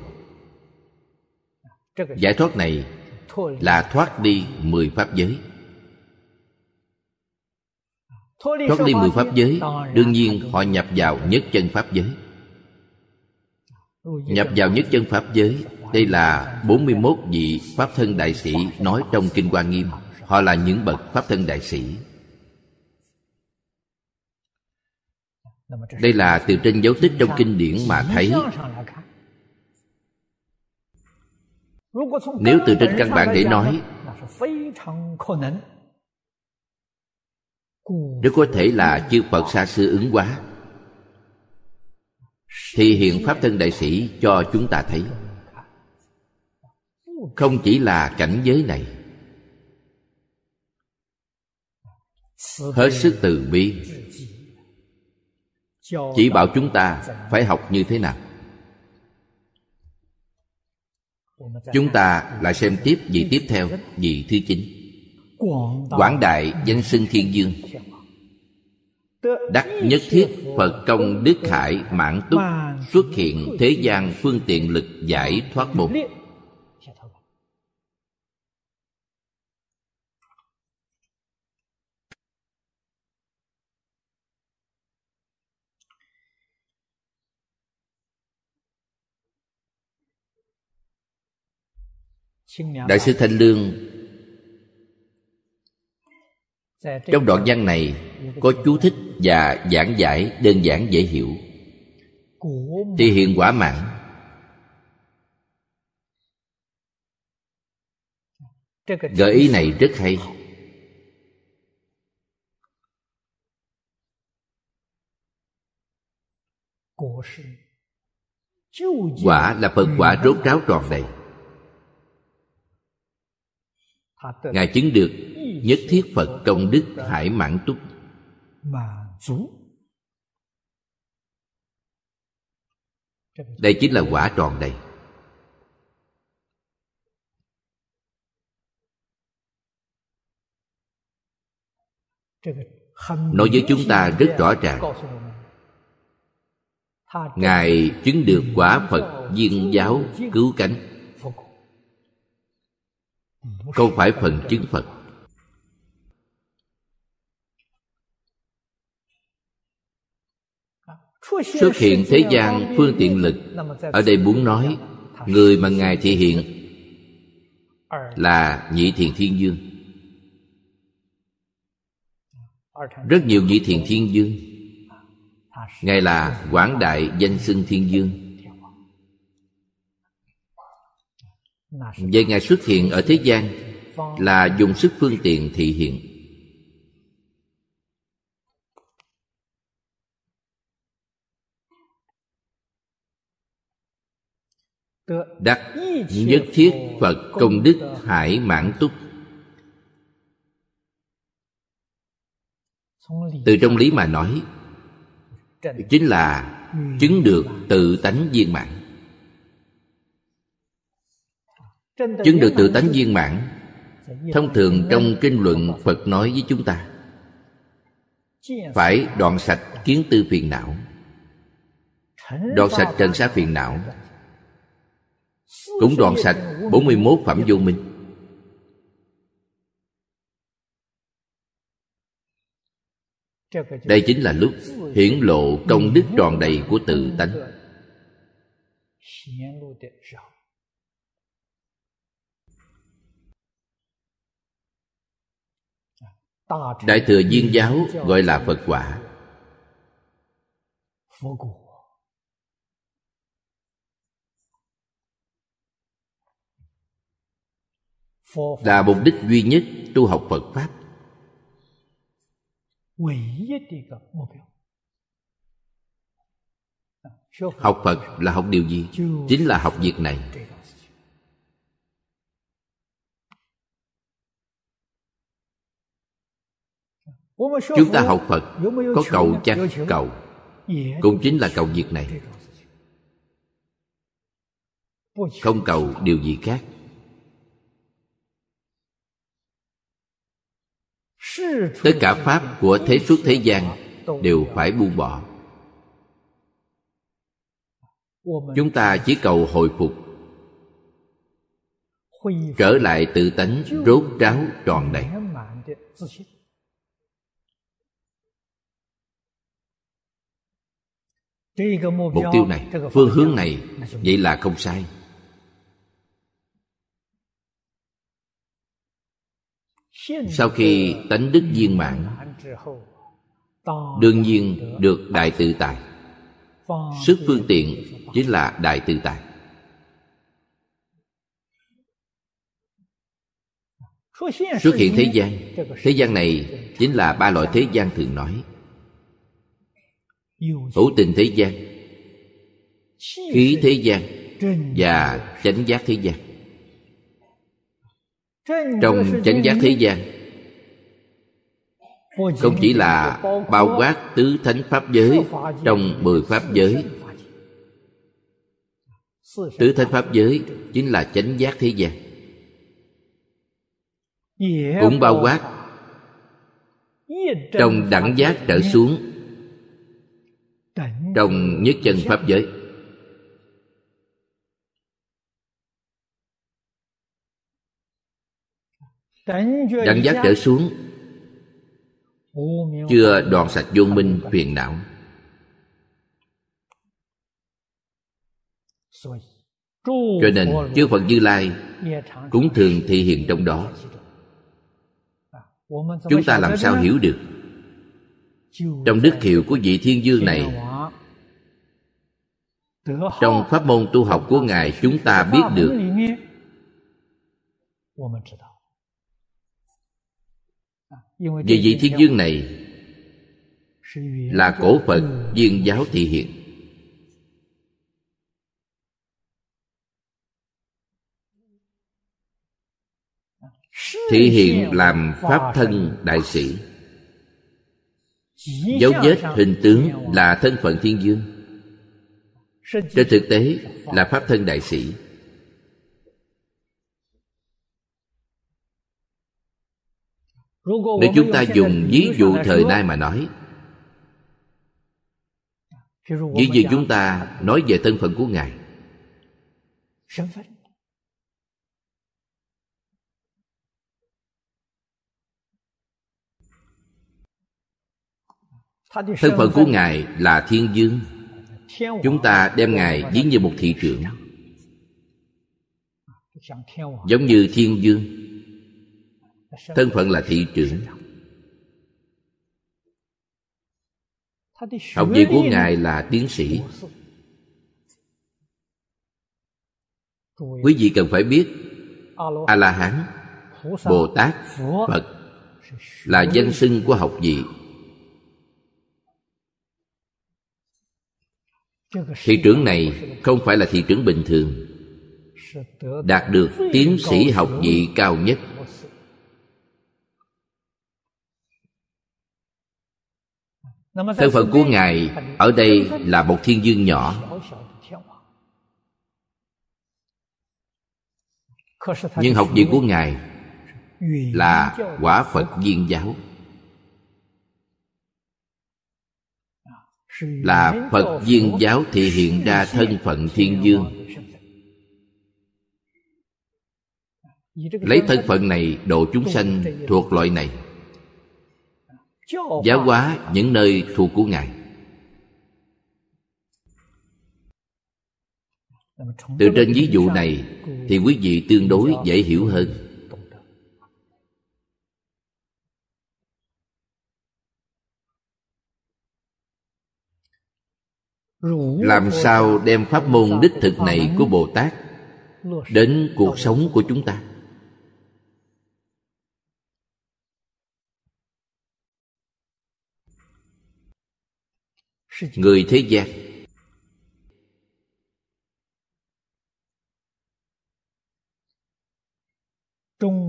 Giải thoát này là thoát đi mười pháp giới. Thoát đi mười pháp giới đương nhiên họ nhập vào nhất chân pháp giới. Nhập vào nhất chân pháp giới đây là 41 vị Pháp thân đại sĩ nói trong Kinh Hoa Nghiêm. Họ là những bậc Pháp thân đại sĩ. Đây là từ trên dấu tích trong kinh điển mà thấy nếu từ trên căn bản để nói, nếu có thể là chư Phật xa xưa ứng quá Thì hiện Pháp thân đại sĩ cho chúng ta thấy, Không chỉ là cảnh giới này, Hết sức từ bi, Chỉ bảo chúng ta phải học như thế nào. Chúng ta lại xem tiếp vị tiếp theo, Vị thứ chín. Quảng đại danh xưng thiên dương. Đắc nhất thiết Phật công đức hải mãn túc Xuất hiện thế gian phương tiện lực giải thoát môn. Đại sư Thanh Lương. Trong đoạn văn này Có chú thích và giảng giải đơn giản dễ hiểu. Thì hiện quả mạng Gợi ý này rất hay. Quả là phần quả rốt ráo tròn đầy ngài chứng được nhất thiết phật công đức hải mãn túc. Đây chính là quả tròn đầy nói với chúng ta rất rõ ràng. Ngài chứng được quả phật viên giáo cứu cánh không phải phần chứng phật? Xuất hiện thế gian phương tiện lực, ở đây muốn nói, người mà ngài thể hiện là nhị thiền thiên dương. Rất nhiều nhị thiền thiên dương. Ngài là quảng đại danh xưng thiên dương. Vậy Ngài xuất hiện ở thế gian Là dùng sức phương tiện thị hiện. Đắc nhất thiết Phật công đức hải mãn túc. Từ trong lý mà nói Chính là chứng được tự tánh viên mãn chứng được tự tánh viên mãn. Thông thường trong kinh luận phật nói với chúng ta, phải đoạn sạch kiến tư phiền não. Đoạn sạch trần sát phiền não. Cũng đoạn sạch 41 phẩm vô minh. Đây chính là lúc hiển lộ công đức tròn đầy của tự tánh. Đại thừa viên giáo gọi là phật quả. Là mục đích duy nhất tu học phật pháp. Học phật là học điều gì? Chính là học việc này chúng ta học phật, có cầu chắc cầu. Cũng chính là cầu việc này. Không cầu điều gì khác. Tất cả pháp của thế suốt thế gian đều phải buông bỏ. Chúng ta chỉ cầu hồi phục. Trở lại tự tánh rốt ráo tròn đầy mục tiêu này phương hướng này vậy là không sai. Sau khi tánh đức viên mãn đương nhiên được đại tự tại sức phương tiện chính là đại tự tại xuất hiện thế gian thế gian này chính là ba loại thế gian thường nói hữu tình thế gian khí thế gian và chánh giác thế gian. Trong chánh giác thế gian không chỉ là bao quát tứ thánh pháp giới trong mười pháp giới. tứ thánh pháp giới chính là chánh giác thế gian. Cũng bao quát trong đẳng giác trở xuống trong nhất chân pháp giới. Đẳng giác trở xuống. Chưa đoàn sạch vô minh phiền não. Cho nên chư phật như lai cũng thường thị hiện trong đó. Chúng ta làm sao hiểu được? Trong đức hiệu của vị thiên dương này, trong pháp môn tu học của ngài, chúng ta biết được vì vị thiên dương này là cổ phật viên giáo thị hiện. Thị hiện làm pháp thân đại sĩ dấu vết hình tướng là thân phận thiên dương. Trên thực tế là pháp thân đại sĩ. Nếu chúng ta dùng ví dụ thời nay mà nói, ví dụ chúng ta nói về thân phận của ngài thân phận của ngài là thiên dương. Chúng ta đem ngài ví như một thị trưởng. Giống như thiên dương. Thân phận là thị trưởng. Học vị của ngài là tiến sĩ. Quý vị cần phải biết a la hán bồ tát phật là danh xưng của học vị thị trưởng này không phải là thị trưởng bình thường. Đạt được tiến sĩ học vị cao nhất. Thân phận của ngài ở đây là một thiên dương nhỏ. Nhưng học vị của ngài là quả phật viên giáo. Là phật viên giáo thể hiện ra thân phận thiên dương. Lấy thân phận này độ chúng sanh thuộc loại này. Giáo hóa những nơi thuộc của ngài. Từ trên ví dụ này thì quý vị tương đối dễ hiểu hơn làm sao đem pháp môn đích thực này của bồ tát đến cuộc sống của chúng ta? Người thế gian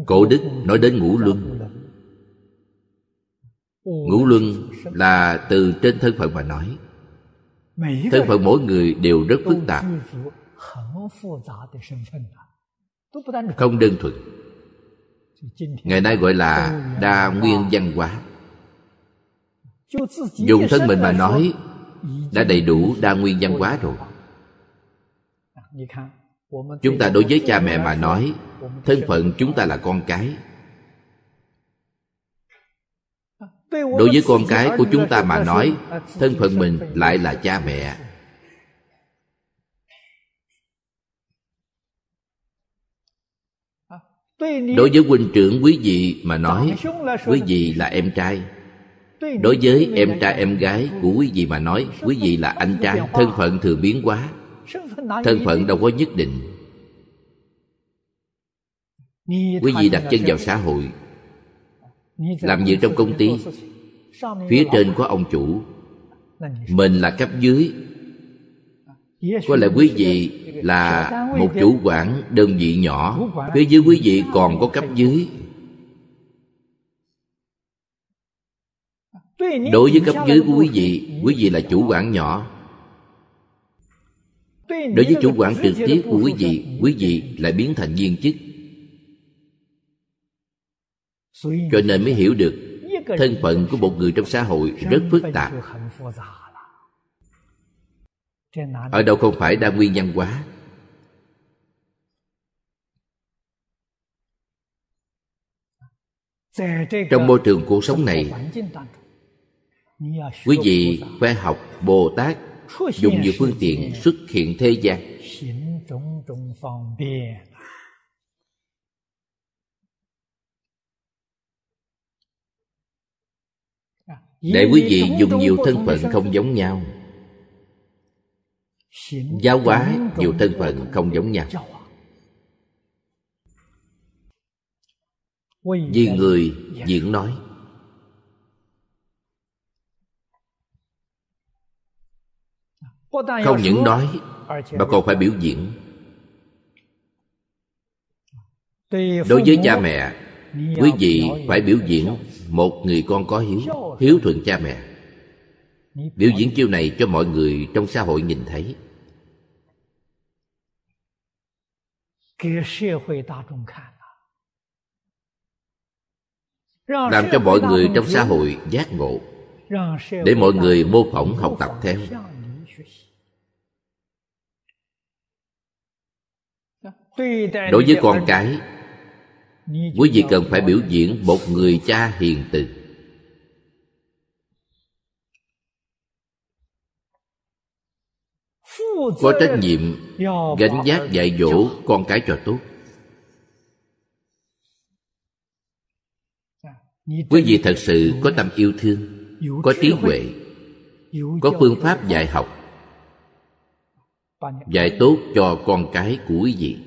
cổ đức nói đến ngũ luân. Ngũ luân là từ trên thân phận mà nói thân phận mỗi người đều rất phức tạp. không đơn thuần. ngày nay gọi là đa nguyên văn hóa. dùng thân mình mà nói đã đầy đủ đa nguyên văn hóa rồi. chúng ta đối với cha mẹ mà nói thân phận chúng ta là con cái đối với con cái của chúng ta mà nói, thân phận mình lại là cha mẹ. Đối với huynh trưởng quý vị mà nói, quý vị là em trai. Đối với em trai, em gái của quý vị mà nói, quý vị là anh trai. Thân phận thường biến quá. Thân phận đâu có nhất định. Quý vị đặt chân vào xã hội làm việc trong công ty. Phía trên có ông chủ. Mình là cấp dưới. Có lẽ quý vị là một chủ quản đơn vị nhỏ. Phía dưới quý vị còn có cấp dưới. Đối với cấp dưới của quý vị quý vị là chủ quản nhỏ. Đối với chủ quản trực tiếp của quý vị quý vị lại biến thành viên chức cho nên mới hiểu được thân phận của một người trong xã hội rất phức tạp ở đâu không phải đa nguyên nhân quá? trong môi trường cuộc sống này, quý vị phải học bồ tát dùng nhiều phương tiện xuất hiện thế gian để quý vị dùng nhiều thân phận không giống nhau. Giáo hóa nhiều thân phận không giống nhau. Vì người diễn nói. Không những nói mà còn phải biểu diễn. Đối với cha mẹ quý vị phải biểu diễn một người con có hiếu hiếu thuận cha mẹ. Biểu diễn chiêu này cho mọi người trong xã hội nhìn thấy. Làm cho mọi người trong xã hội giác ngộ. Để mọi người mô phỏng học tập theo đối với con cái quý vị cần phải biểu diễn một người cha hiền từ. có trách nhiệm gánh giác dạy dỗ con cái cho tốt. Quý vị thật sự có tâm yêu thương có trí huệ có phương pháp dạy học dạy tốt cho con cái của quý vị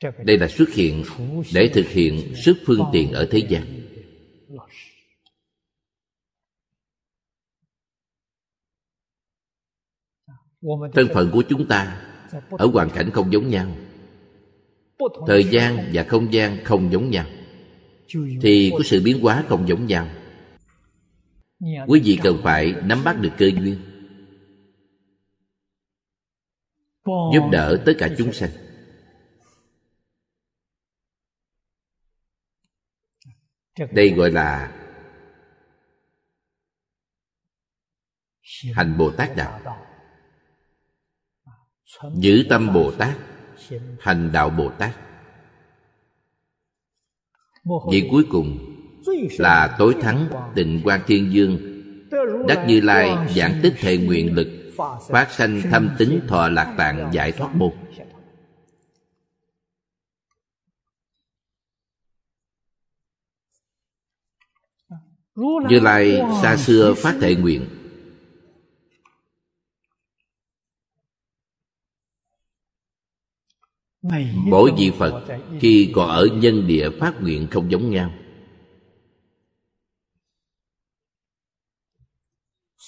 đây là xuất hiện để thực hiện sức phương tiện ở thế gian. Thân phận của chúng ta ở hoàn cảnh không giống nhau. Thời gian và không gian không giống nhau. Thì có sự biến hóa không giống nhau. Quý vị cần phải nắm bắt được cơ duyên, giúp đỡ tất cả chúng sanh. Đây gọi là hành bồ tát đạo. Giữ tâm bồ tát hành đạo bồ tát. Vị cuối cùng là tối thắng tịnh quan thiên dương. Đắc như lai giảng tích thệ nguyện lực phát sanh thâm tính thọ lạc tạng giải thoát môn như lai xa xưa phát thệ nguyện. Mỗi vị phật khi còn ở nhân địa phát nguyện không giống nhau.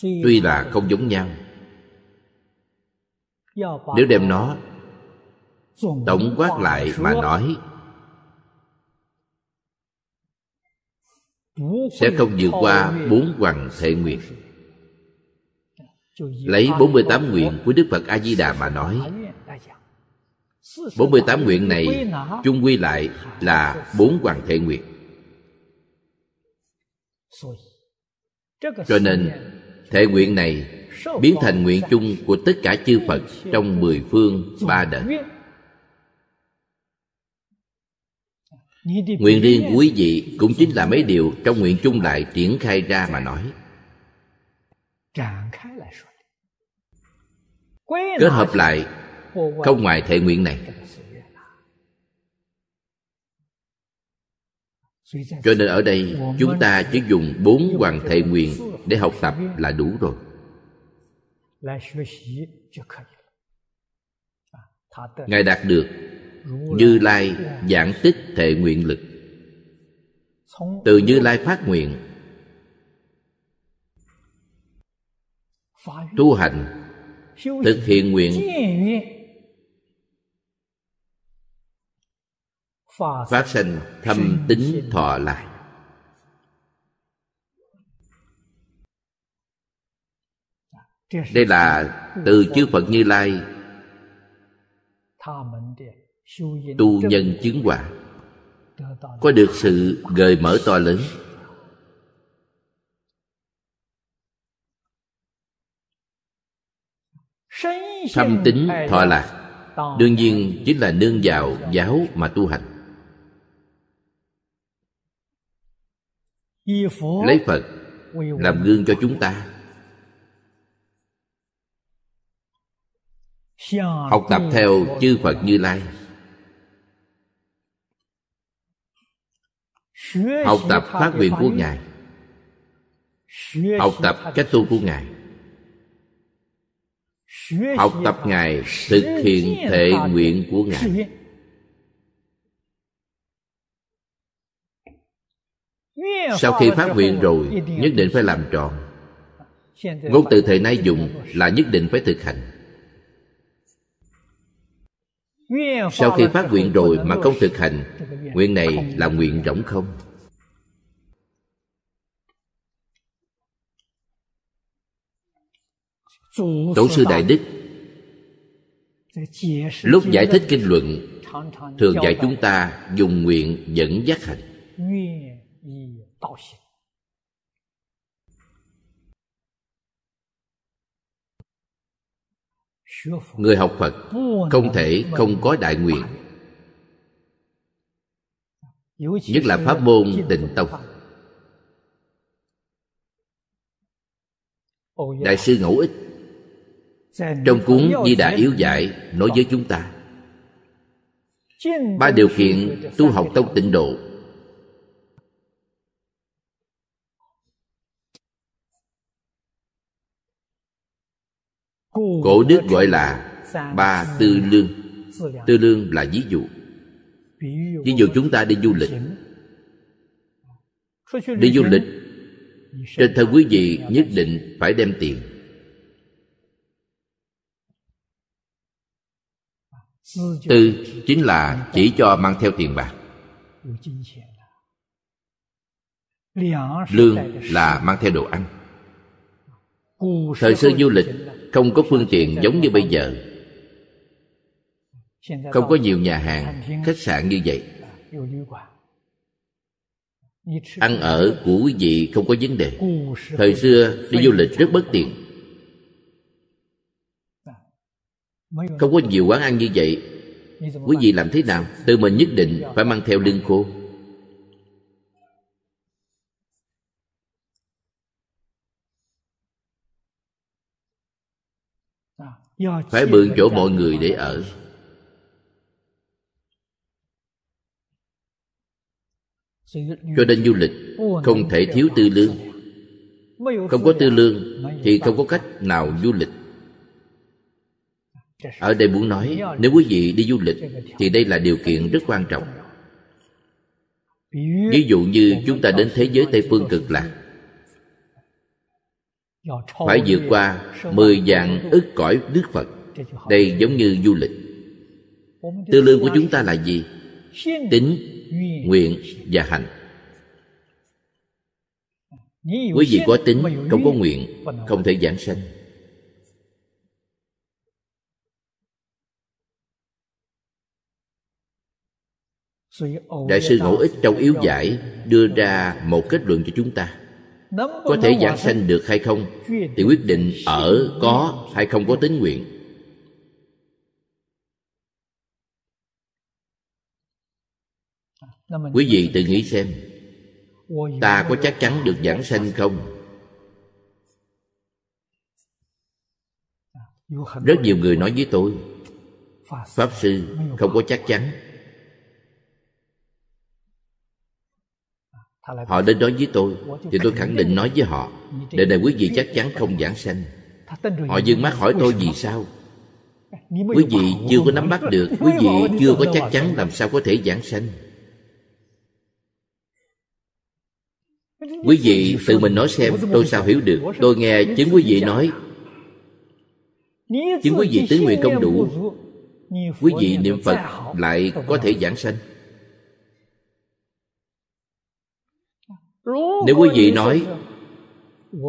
Tuy là không giống nhau. Nếu đem nó tổng quát lại mà nói sẽ không vượt qua bốn hoàng thệ nguyện lấy 48 nguyện của Đức Phật A Di Đà mà nói 48 nguyện này chung quy lại là bốn hoàng thệ nguyện cho nên, thệ nguyện này biến thành nguyện chung của tất cả chư Phật trong mười phương ba đời Nguyện riêng của quý vị cũng chính là mấy điều trong nguyện chung lại triển khai ra mà nói. Kết hợp lại không ngoài thể nguyện này. Cho nên ở đây chúng ta chỉ dùng bốn hoàng thể nguyện để học tập là đủ rồi. Ngài đạt được như lai giảng tích thệ nguyện lực. Từ như lai phát nguyện, tu hành, thực hiện nguyện. Phát sinh thâm tính thọ lại. Đây là từ chư phật như lai tu nhân chứng quả. Có được sự gợi mở to lớn. Thâm tính thọ lạc. đương nhiên chính là nương vào giáo mà tu hành. Lấy phật làm gương cho chúng ta. Học tập theo chư phật như lai học tập phát nguyện của ngài. Học tập cách tu của ngài. Học tập ngài thực hiện thệ nguyện của ngài. sau khi phát nguyện rồi nhất định phải làm tròn. Ngôn từ thời nay dùng là nhất định phải thực hành sau khi phát nguyện rồi mà không thực hành, nguyện này là nguyện rỗng không? Tổ sư đại đức, lúc giải thích kinh luận, thường dạy chúng ta dùng nguyện dẫn dắt hành. Người học phật không thể không có đại nguyện. Nhất là pháp môn tịnh tông. Đại sư ngẫu ích, trong cuốn di đà yếu giải nói với chúng ta, ba điều kiện tu học tông tịnh độ cổ đức gọi là ba tư lương. Tư lương là ví dụ. Ví dụ chúng ta đi du lịch. Đi du lịch trên thân quý vị nhất định phải đem tiền. Tư chính là chỉ cho mang theo tiền bạc. Lương là mang theo đồ ăn. Thời xưa du lịch không có phương tiện giống như bây giờ. Không có nhiều nhà hàng, khách sạn như vậy. Ăn ở của quý vị không có vấn đề. Thời xưa đi du lịch rất bất tiện. Không có nhiều quán ăn như vậy. Quý vị làm thế nào? Tự mình nhất định phải mang theo lương khô. Phải mượn chỗ mọi người để ở. cho nên du lịch không thể thiếu tư lương. Không có tư lương thì không có cách nào du lịch. Ở đây muốn nói nếu quý vị đi du lịch thì đây là điều kiện rất quan trọng. ví dụ như chúng ta đến thế giới tây phương cực lạc phải vượt qua mười dạng ức cõi đức phật. Đây giống như du lịch. Tư lương của chúng ta là gì? Tính, nguyện và hành. Quý vị có tính, không có nguyện, không thể giảng sanh. Đại sư ngẫu ích trong yếu giải đưa ra một kết luận cho chúng ta có thể giảng sanh được hay không? thì quyết định ở có hay không có tính nguyện. Quý vị tự nghĩ xem. Ta có chắc chắn được giảng sanh không? Rất nhiều người nói với tôi pháp sư không có chắc chắn họ đến nói với tôi, thì tôi khẳng định nói với họ đời này quý vị chắc chắn không giảng sanh. Họ dừng mắt hỏi tôi vì sao. Quý vị chưa có nắm bắt được, quý vị chưa có chắc chắn làm sao có thể giảng sanh. Quý vị tự mình nói xem, tôi sao hiểu được? Tôi nghe chính quý vị nói. Chính quý vị tứ nguyện công đủ. Quý vị niệm phật lại có thể giảng sanh. Nếu quý vị nói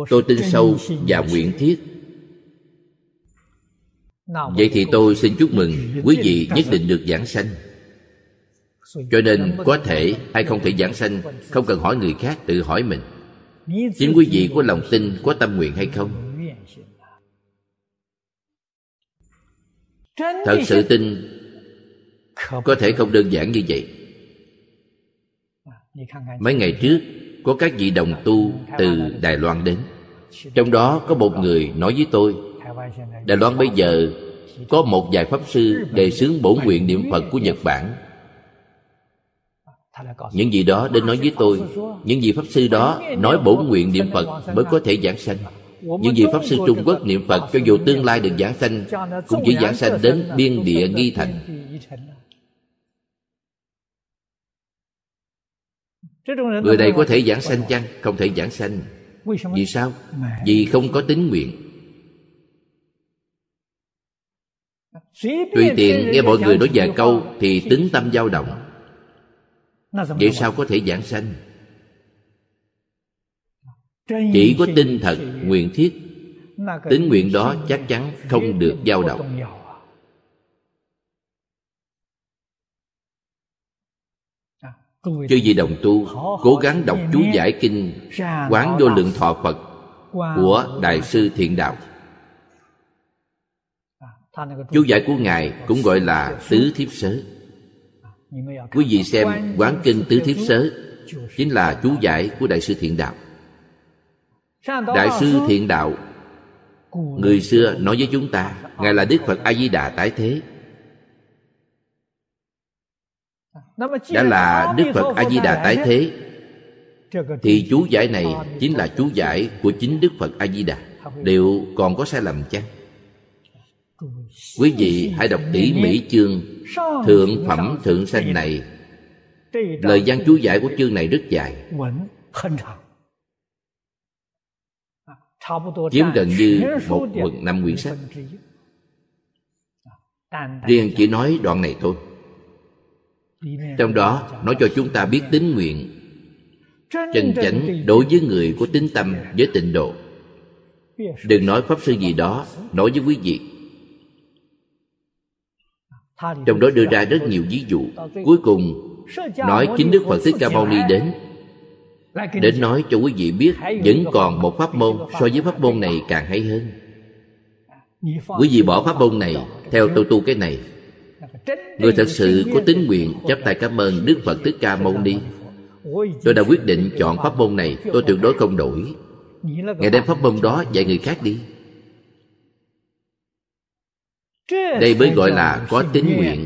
tôi tin sâu và nguyện thiết. Vậy thì tôi xin chúc mừng quý vị nhất định được giảng sanh. Cho nên có thể hay không thể giảng sanh không cần hỏi người khác tự hỏi mình. Chính quý vị có lòng tin có tâm nguyện hay không? thật sự tin có thể không đơn giản như vậy. Mấy ngày trước có các vị đồng tu từ đài loan đến. Trong đó có một người nói với tôi, đài loan bây giờ có một vài pháp sư đề xướng bổn nguyện niệm phật của nhật bản. Những gì đó đến nói với tôi, những vị pháp sư đó nói bổn nguyện niệm phật mới có thể giảng sanh. Những vị pháp sư trung quốc niệm phật cho dù tương lai được giảng sanh cũng chỉ giảng sanh đến biên địa nghi thành. Người này có thể giảng sanh chăng? Không thể giảng sanh. Vì sao vì không có tính nguyện. Tùy tiện nghe mọi người nói vài câu thì tính tâm dao động. Vậy sao có thể giảng sanh? Chỉ có tinh thần nguyện thiết. tính nguyện đó chắc chắn không được dao động chư vị đồng tu cố gắng đọc chú giải kinh quán vô lượng thọ phật của đại sư thiện đạo. Chú giải của ngài cũng gọi là tứ thiếp sớ quý vị xem quán kinh tứ thiếp sớ chính là chú giải của đại sư thiện đạo. Đại sư thiện đạo người xưa nói với chúng ta ngài là đức phật a di đà tái thế đã là đức phật a di đà tái thế. Thì chú giải này chính là chú giải của chính đức phật a di đà. Đều còn có sai lầm chăng? Quý vị hãy đọc tỉ mỹ chương thượng phẩm thượng sanh này. Lời văn chú giải của chương này rất dài. Chiếm gần như một phần năm quyển sách. Riêng chỉ nói đoạn này thôi trong đó nói cho chúng ta biết tính nguyện, chân chánh đối với người có tính tâm với tịnh độ. Đừng nói pháp sư gì đó, nói với quý vị. Trong đó đưa ra rất nhiều ví dụ. Cuối cùng, nói chính đức phật thích ca mâu ni đến. Đến nói cho quý vị biết, vẫn còn một pháp môn so với pháp môn này càng hay hơn. Quý vị bỏ pháp môn này theo tôi tu cái này người thật sự có tính nguyện, chắp tay cảm ơn đức phật thích ca mâu ni. Tôi đã quyết định chọn pháp môn này, tôi tuyệt đối không đổi. Ngài đem pháp môn đó dạy người khác đi. Đây mới gọi là có tính nguyện.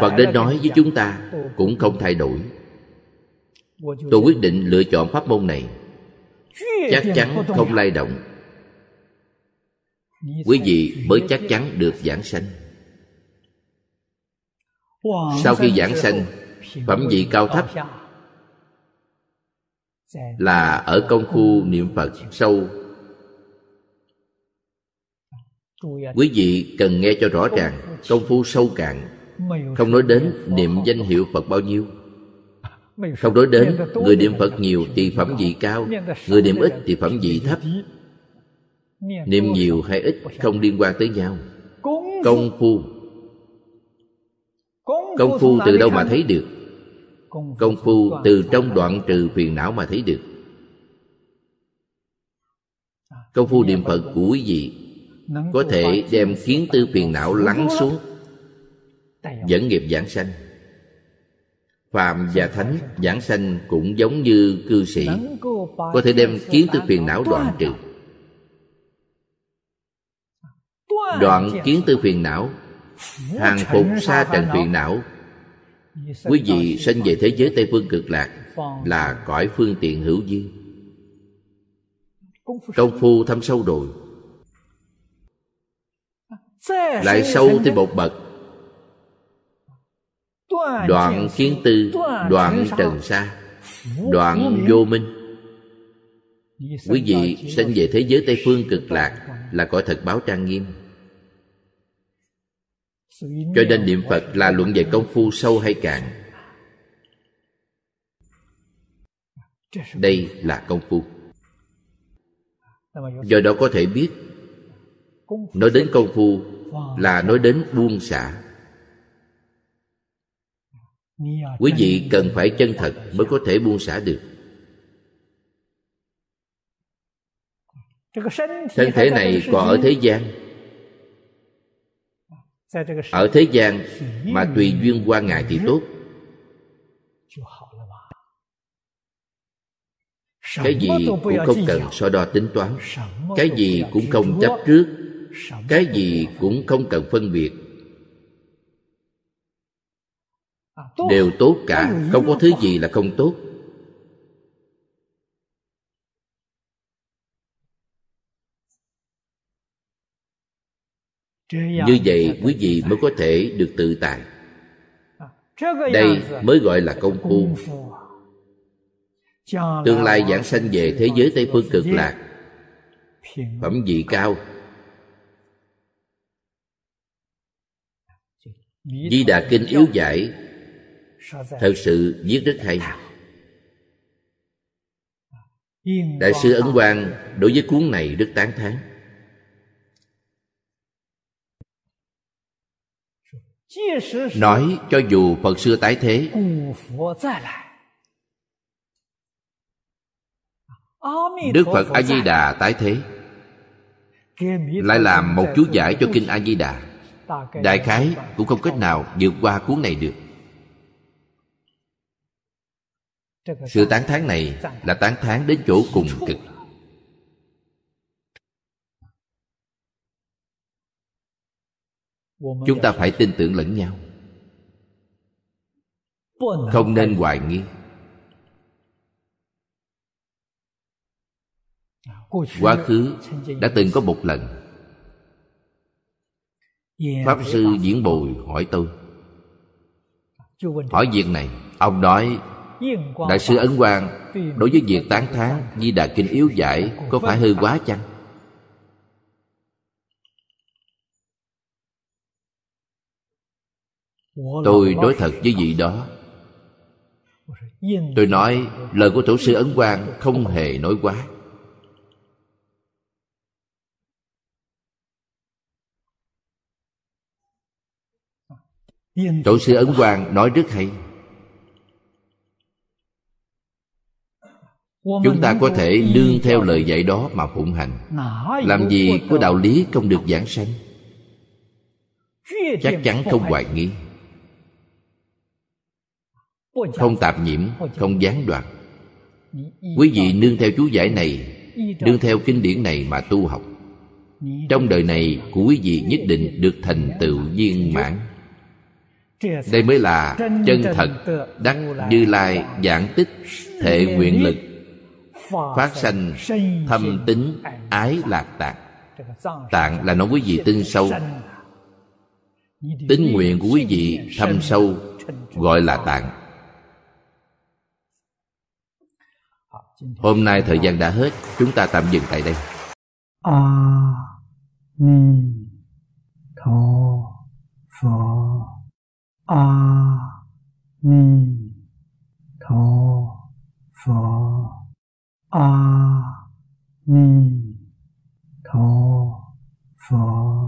Phật đến nói với chúng ta, cũng không thay đổi. Tôi quyết định lựa chọn pháp môn này. Chắc chắn không lay động quý vị mới chắc chắn được giảng sanh. Sau khi giảng sanh phẩm vị cao thấp là ở công phu niệm phật sâu. Quý vị cần nghe cho rõ ràng công phu sâu cạn không nói đến niệm danh hiệu phật bao nhiêu. Không nói đến người niệm phật nhiều thì phẩm vị cao người niệm ít thì phẩm vị thấp niệm nhiều hay ít không liên quan tới nhau. Công phu. Công phu từ đâu mà thấy được? Công phu từ trong đoạn trừ phiền não mà thấy được. Công phu niệm phật của quý vị có thể đem kiến tư phiền não lắng xuống. Dẫn nghiệp giảng sanh. Phàm và thánh giảng sanh cũng giống như cư sĩ có thể đem kiến tư phiền não đoạn trừ đoạn kiến tư phiền não hàng phục xa trần phiền não. Quý vị sanh về thế giới tây phương cực lạc là cõi phương tiện hữu dư. Công phu thâm sâu rồi lại sâu thêm một bậc. Đoạn kiến tư đoạn trần sa đoạn vô minh. Quý vị sanh về thế giới tây phương cực lạc là cõi thật báo trang nghiêm cho nên niệm phật là luận về công phu sâu hay cạn. Đây là công phu. Do đó có thể biết nói đến công phu là nói đến buông xả. Quý vị cần phải chân thật mới có thể buông xả được. Thân thể này còn ở thế gian ở thế gian mà tùy duyên qua ngài thì tốt. cái gì cũng không cần so đo tính toán. Cái gì cũng không chấp trước. cái gì cũng không cần phân biệt. Đều tốt cả. Không có thứ gì là không tốt như vậy quý vị mới có thể được tự tại. đây mới gọi là công phu. tương lai giảng sanh về thế giới tây phương cực lạc. phẩm vị cao. Di đà kinh yếu giải. thật sự viết rất hay. đại sư ấn quang đối với cuốn này rất tán thán nói cho dù phật xưa tái thế. đức phật a di đà tái thế. Lại làm một chú giải cho kinh a di đà. Đại khái cũng không cách nào vượt qua cuốn này được. Sự tán thán này là tán thán đến chỗ cùng cực chúng ta phải tin tưởng lẫn nhau. Không nên hoài nghi. Quá khứ đã từng có một lần. Pháp sư diễn bồi hỏi tôi hỏi việc này ông nói đại sư ấn quang đối với việc tán thán di đà kinh yếu giải có phải hơi quá chăng tôi nói thật với vị đó. Tôi nói lời của tổ sư ấn quang không hề nói quá. Tổ sư ấn quang nói rất hay. Chúng ta có thể nương theo lời dạy đó mà phụng hành. Làm gì có đạo lý không được giảng sanh? Chắc chắn không hoài nghi không tạp nhiễm, không gián đoạn. Quý vị nương theo chú giải này, nương theo kinh điển này mà tu học. Trong đời này, của quý vị nhất định được thành tựu viên mãn. Đây mới là chân thật, đắc như lai giảng tích thể nguyện lực. Phát sanh thâm tính ái lạc tạng. Tạng là nói quý vị tin sâu. Tính nguyện của quý vị thâm sâu, gọi là tạng. hôm nay thời gian đã hết chúng ta tạm dừng tại đây. A ni tho pho a ni tho pho a ni tho pho